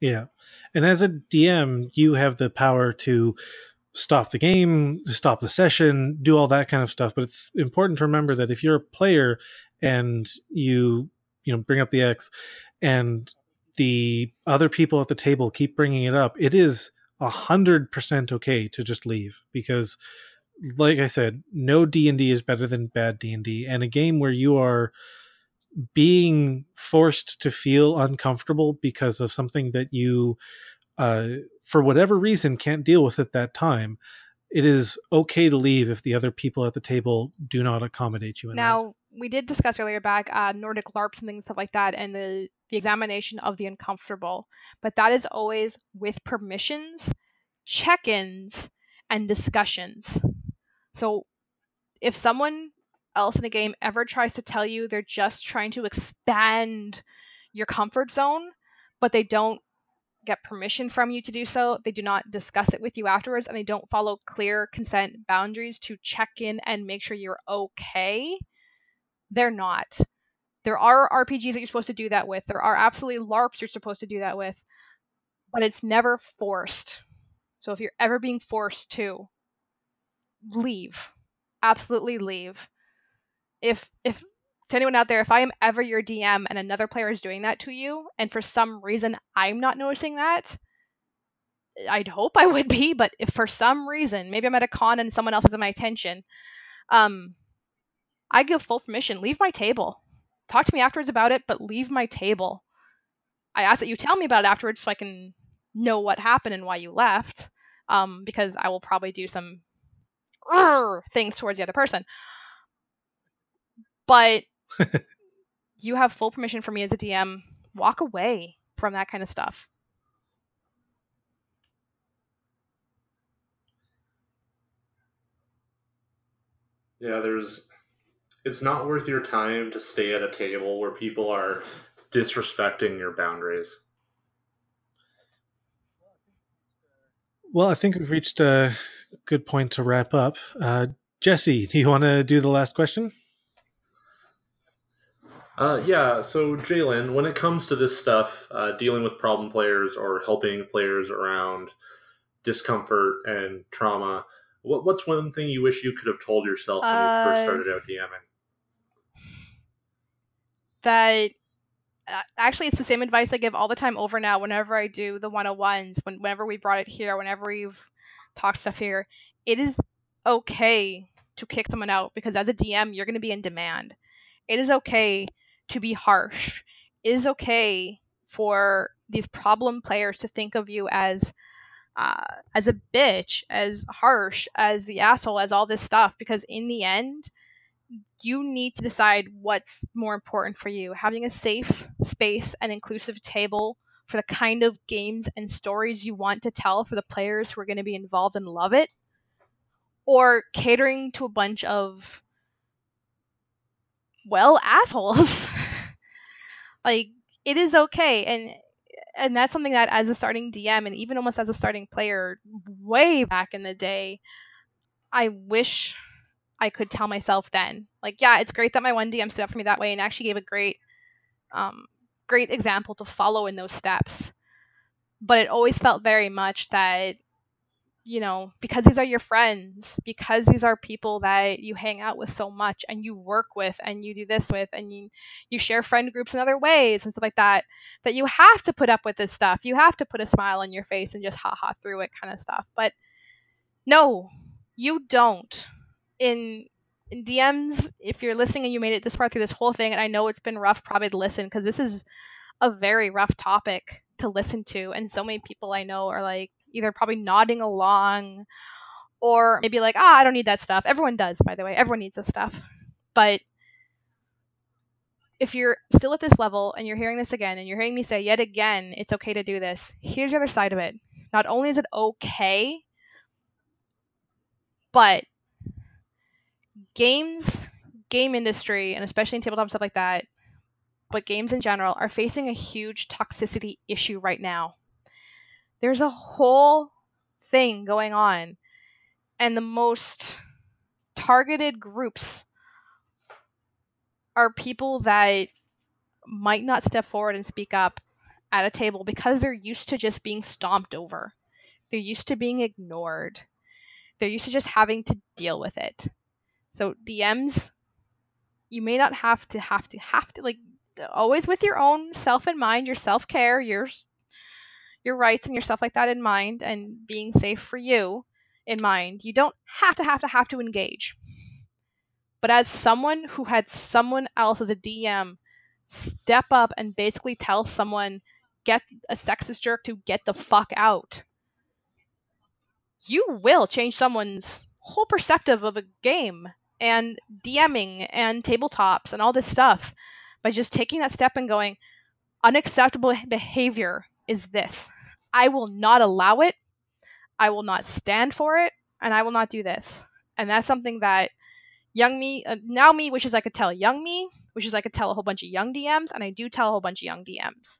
Yeah. And as a DM, you have the power to stop the game, stop the session, do all that kind of stuff. But it's important to remember that if you're a player and you, you know, bring up the X and the other people at the table keep bringing it up, it is a hundred percent okay to just leave because like I said, no D and D is better than bad D and D, and a game where you are being forced to feel uncomfortable because of something that you, uh, for whatever reason, can't deal with at that time. It is okay to leave if the other people at the table do not accommodate you. Now that. We did discuss earlier back uh, Nordic LARPs and things stuff like that, and the the examination of the uncomfortable, but that is always with permissions, check-ins, and discussions. So if someone else in a game ever tries to tell you they're just trying to expand your comfort zone, but they don't get permission from you to do so, they do not discuss it with you afterwards, and they don't follow clear consent boundaries to check in and make sure you're okay, they're not. There are RPGs that you're supposed to do that with. There are absolutely LARPs you're supposed to do that with, but it's never forced. So if you're ever being forced to, leave. Absolutely leave. If if to anyone out there, if I am ever your DM and another player is doing that to you, and for some reason I'm not noticing that, I'd hope I would be, but if for some reason, maybe I'm at a con and someone else is in my attention, um, I give full permission. Leave my table. Talk to me afterwards about it, but leave my table. I ask that you tell me about it afterwards so I can know what happened and why you left, um, because I will probably do some things towards the other person. But you have full permission for me as a DM. Walk away from that kind of stuff. Yeah, there's. It's not worth your time to stay at a table where people are disrespecting your boundaries. Well, I think we've reached a good point to wrap up. Uh, Jesse, do you want to do the last question? Uh, yeah, so Jalen, when it comes to this stuff, uh, dealing with problem players or helping players around discomfort and trauma, what, what's one thing you wish you could have told yourself when you first Uh, started out DMing? That uh, actually it's the same advice I give all the time over now whenever I do the 101s when whenever we brought it here whenever we've talked stuff here it is okay to kick someone out because as a DM you're going to be in demand. It is okay to be harsh. It is okay for these problem players to think of you as uh, as a bitch as harsh as the asshole as all this stuff because in the end you need to decide what's more important for you. Having a safe space and inclusive table for the kind of games and stories you want to tell for the players who are going to be involved and love it, or catering to a bunch of, well, assholes. like, it is okay. And and that's something that as a starting DM and even almost as a starting player way back in the day, I wish I could tell myself then. Like, yeah, it's great that my one DM stood up for me that way and actually gave a great, um, great example to follow in those steps. But it always felt very much that, you know, because these are your friends, because these are people that you hang out with so much and you work with and you do this with and you you share friend groups in other ways and stuff like that, that you have to put up with this stuff. You have to put a smile on your face and just ha ha through it kind of stuff. But no, you don't in, in DMs, if you're listening and you made it this far through this whole thing, and I know it's been rough probably to listen because this is a very rough topic to listen to, and so many people I know are like either probably nodding along or maybe like, ah, I don't need that stuff. Everyone does, by the way. Everyone needs this stuff. But if you're still at this level and you're hearing this again and you're hearing me say yet again, it's okay to do this, here's the other side of it. Not only is it okay, but games, game industry, and especially in tabletop stuff like that, but games in general are facing a huge toxicity issue right now. There's a whole thing going on, and the most targeted groups are people that might not step forward and speak up at a table because they're used to just being stomped over. They're used to being ignored. They're used to just having to deal with it. So DMs, you may not have to have to have to like always with your own self in mind, your self care, your your rights and your stuff like that in mind, and being safe for you. in mind. You don't have to have to have to engage. But as someone who had someone else as a DM step up and basically tell someone, get a sexist jerk to get the fuck out, you will change someone's whole perceptive of a game and DMing and tabletops and all this stuff by just taking that step and going, unacceptable behavior is this. I will not allow it. I will not stand for it. And I will not do this. And that's something that young me, uh, now me wishes I could tell young me, wishes I could tell a whole bunch of young DMs. And I do tell a whole bunch of young DMs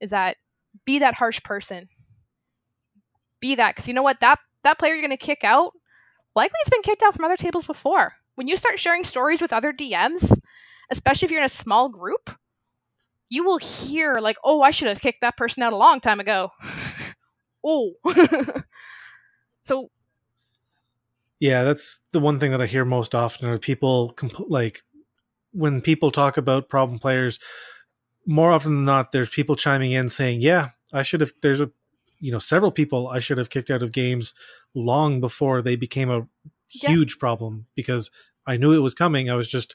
is that be that harsh person. Be that. Because you know what? That, that player you're going to kick out likely has been kicked out from other tables before. When you start sharing stories with other DMs, especially if you're in a small group, you will hear like, "Oh, I should have kicked that person out a long time ago." oh. so yeah, that's the one thing that I hear most often are people comp- like when people talk about problem players more often than not there's people chiming in saying, "Yeah, I should have there's a you know, several people I should have kicked out of games long before they became a huge yeah. problem because I knew it was coming. I was just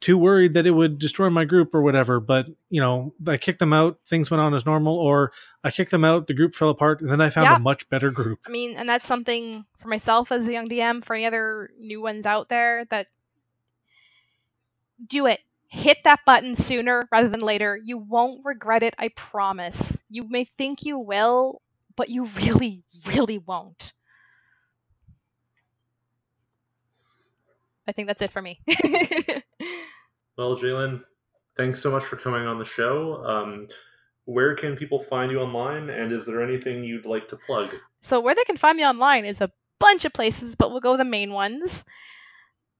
too worried that it would destroy my group or whatever. But you know, I kicked them out. Things went on as normal, or I kicked them out. The group fell apart, and then I found yeah. a much better group. I mean, and that's something for myself as a young DM. For any other new ones out there, that do it. Hit that button sooner rather than later. You won't regret it. I promise. You may think you will, but you really, really won't. I think that's it for me. well, Jalen, thanks so much for coming on the show. Um, where can people find you online, and is there anything you'd like to plug? So, where they can find me online is a bunch of places, but we'll go the main ones.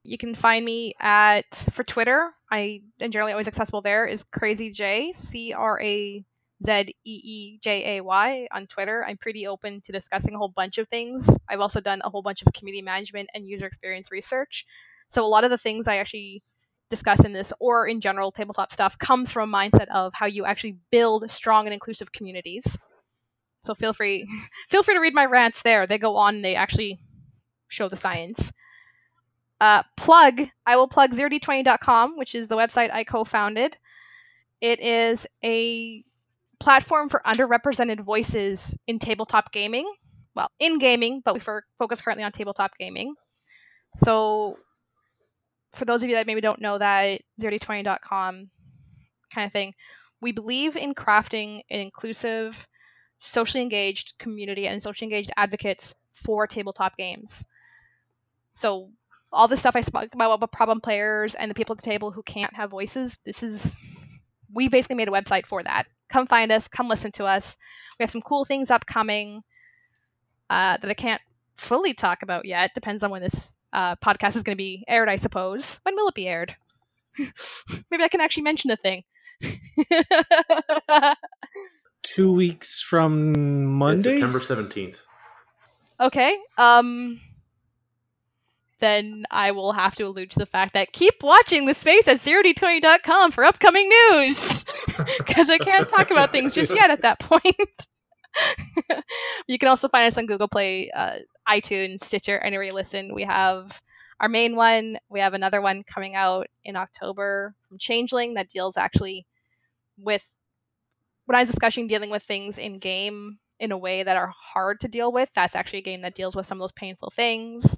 You can find me at for Twitter. I am generally always accessible there. Is Crazy J C R A Z E E J A Y on Twitter. I'm pretty open to discussing a whole bunch of things. I've also done a whole bunch of community management and user experience research. So a lot of the things I actually discuss in this or in general tabletop stuff comes from a mindset of how you actually build strong and inclusive communities. So feel free feel free to read my rants there. They go on they actually show the science. Uh, plug, I will plug zerod20.com, which is the website I co-founded. It is a platform for underrepresented voices in tabletop gaming. Well, in gaming, but we focus currently on tabletop gaming. So for those of you that maybe don't know that, zerod20.com kind of thing, we believe in crafting an inclusive, socially engaged community and socially engaged advocates for tabletop games. So all the stuff I spoke about about problem players and the people at the table who can't have voices, this is we basically made a website for that. Come find us, come listen to us. We have some cool things upcoming uh, that I can't fully talk about yet. Depends on when this uh, podcast is going to be aired, I suppose. When will it be aired? Maybe I can actually mention the thing. Two weeks from Monday, September seventeenth. Okay. Um. Then I will have to allude to the fact that keep watching the space at zerod20.com for upcoming news, because I can't talk about things just yet at that point. you can also find us on Google Play, uh, iTunes, Stitcher, anywhere you listen. We have our main one. We have another one coming out in October from Changeling that deals actually with when I was discussing dealing with things in game in a way that are hard to deal with. That's actually a game that deals with some of those painful things.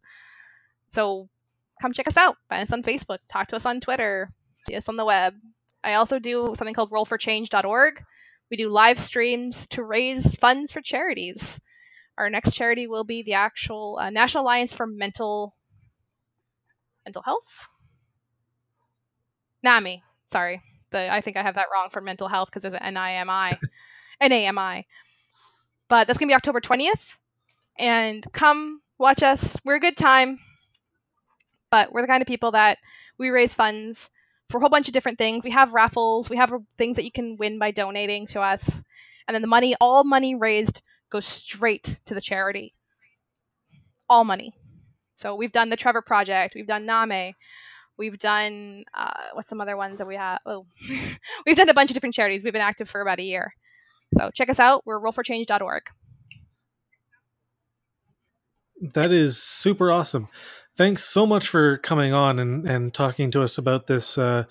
So come check us out. Find us on Facebook. Talk to us on Twitter. See us on the web. I also do something called rollforchange.org. We do live streams to raise funds for charities. Our next charity will be the actual uh, National Alliance for Mental Mental Health. NAMI, sorry, the, I think I have that wrong for mental health because there's an NIMI, NAMI. But that's gonna be October twentieth, and come watch us. We're a good time, but we're the kind of people that we raise funds for a whole bunch of different things. We have raffles, we have things that you can win by donating to us, and then the money, all money raised goes straight to the charity. All money. So we've done the Trevor Project, we've done NAMI, we've done uh, what's some other ones that we have? Oh, we've done a bunch of different charities. We've been active for about a year. So check us out. We're rollforchange.org. That is super awesome. Thanks so much for coming on and, and talking to us about this. Uh,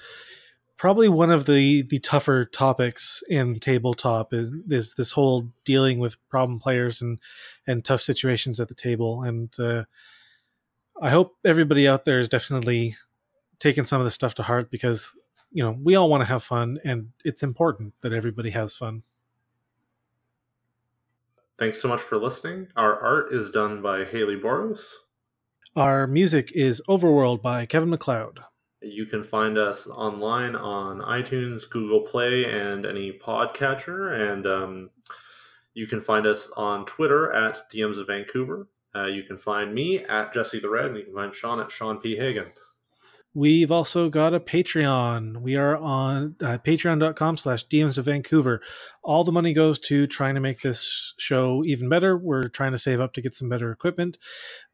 probably one of the, the tougher topics in tabletop is, is this whole dealing with problem players and, and tough situations at the table. And uh, I hope everybody out there is definitely taking some of this stuff to heart because you know we all want to have fun and it's important that everybody has fun Thanks so much for listening. Our art is done by Haley Boros. Our music is overworld by Kevin MacLeod You can find us online on iTunes, Google Play, and any podcatcher. And um, you can find us on Twitter at DMs of Vancouver. Uh, you can find me at Jesse the Red, and you can find Sean at Sean P. Hagan. We've also got a patreon. We are on uh, patreon.com slash dms of vancouver. All the money goes to trying to make this show even better. We're trying to save up to get some better equipment.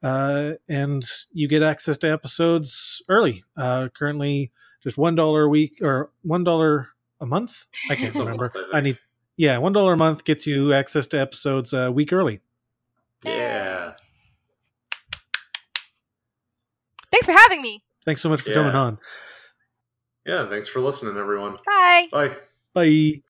Uh, and you get access to episodes early. Uh, currently just one dollar a week or one dollar a month? I can't remember. I need yeah one dollar a month gets you access to episodes a week early. Yeah. Thanks for having me. Thanks so much for coming on Yeah, thanks for listening, everyone. Bye. Bye. bye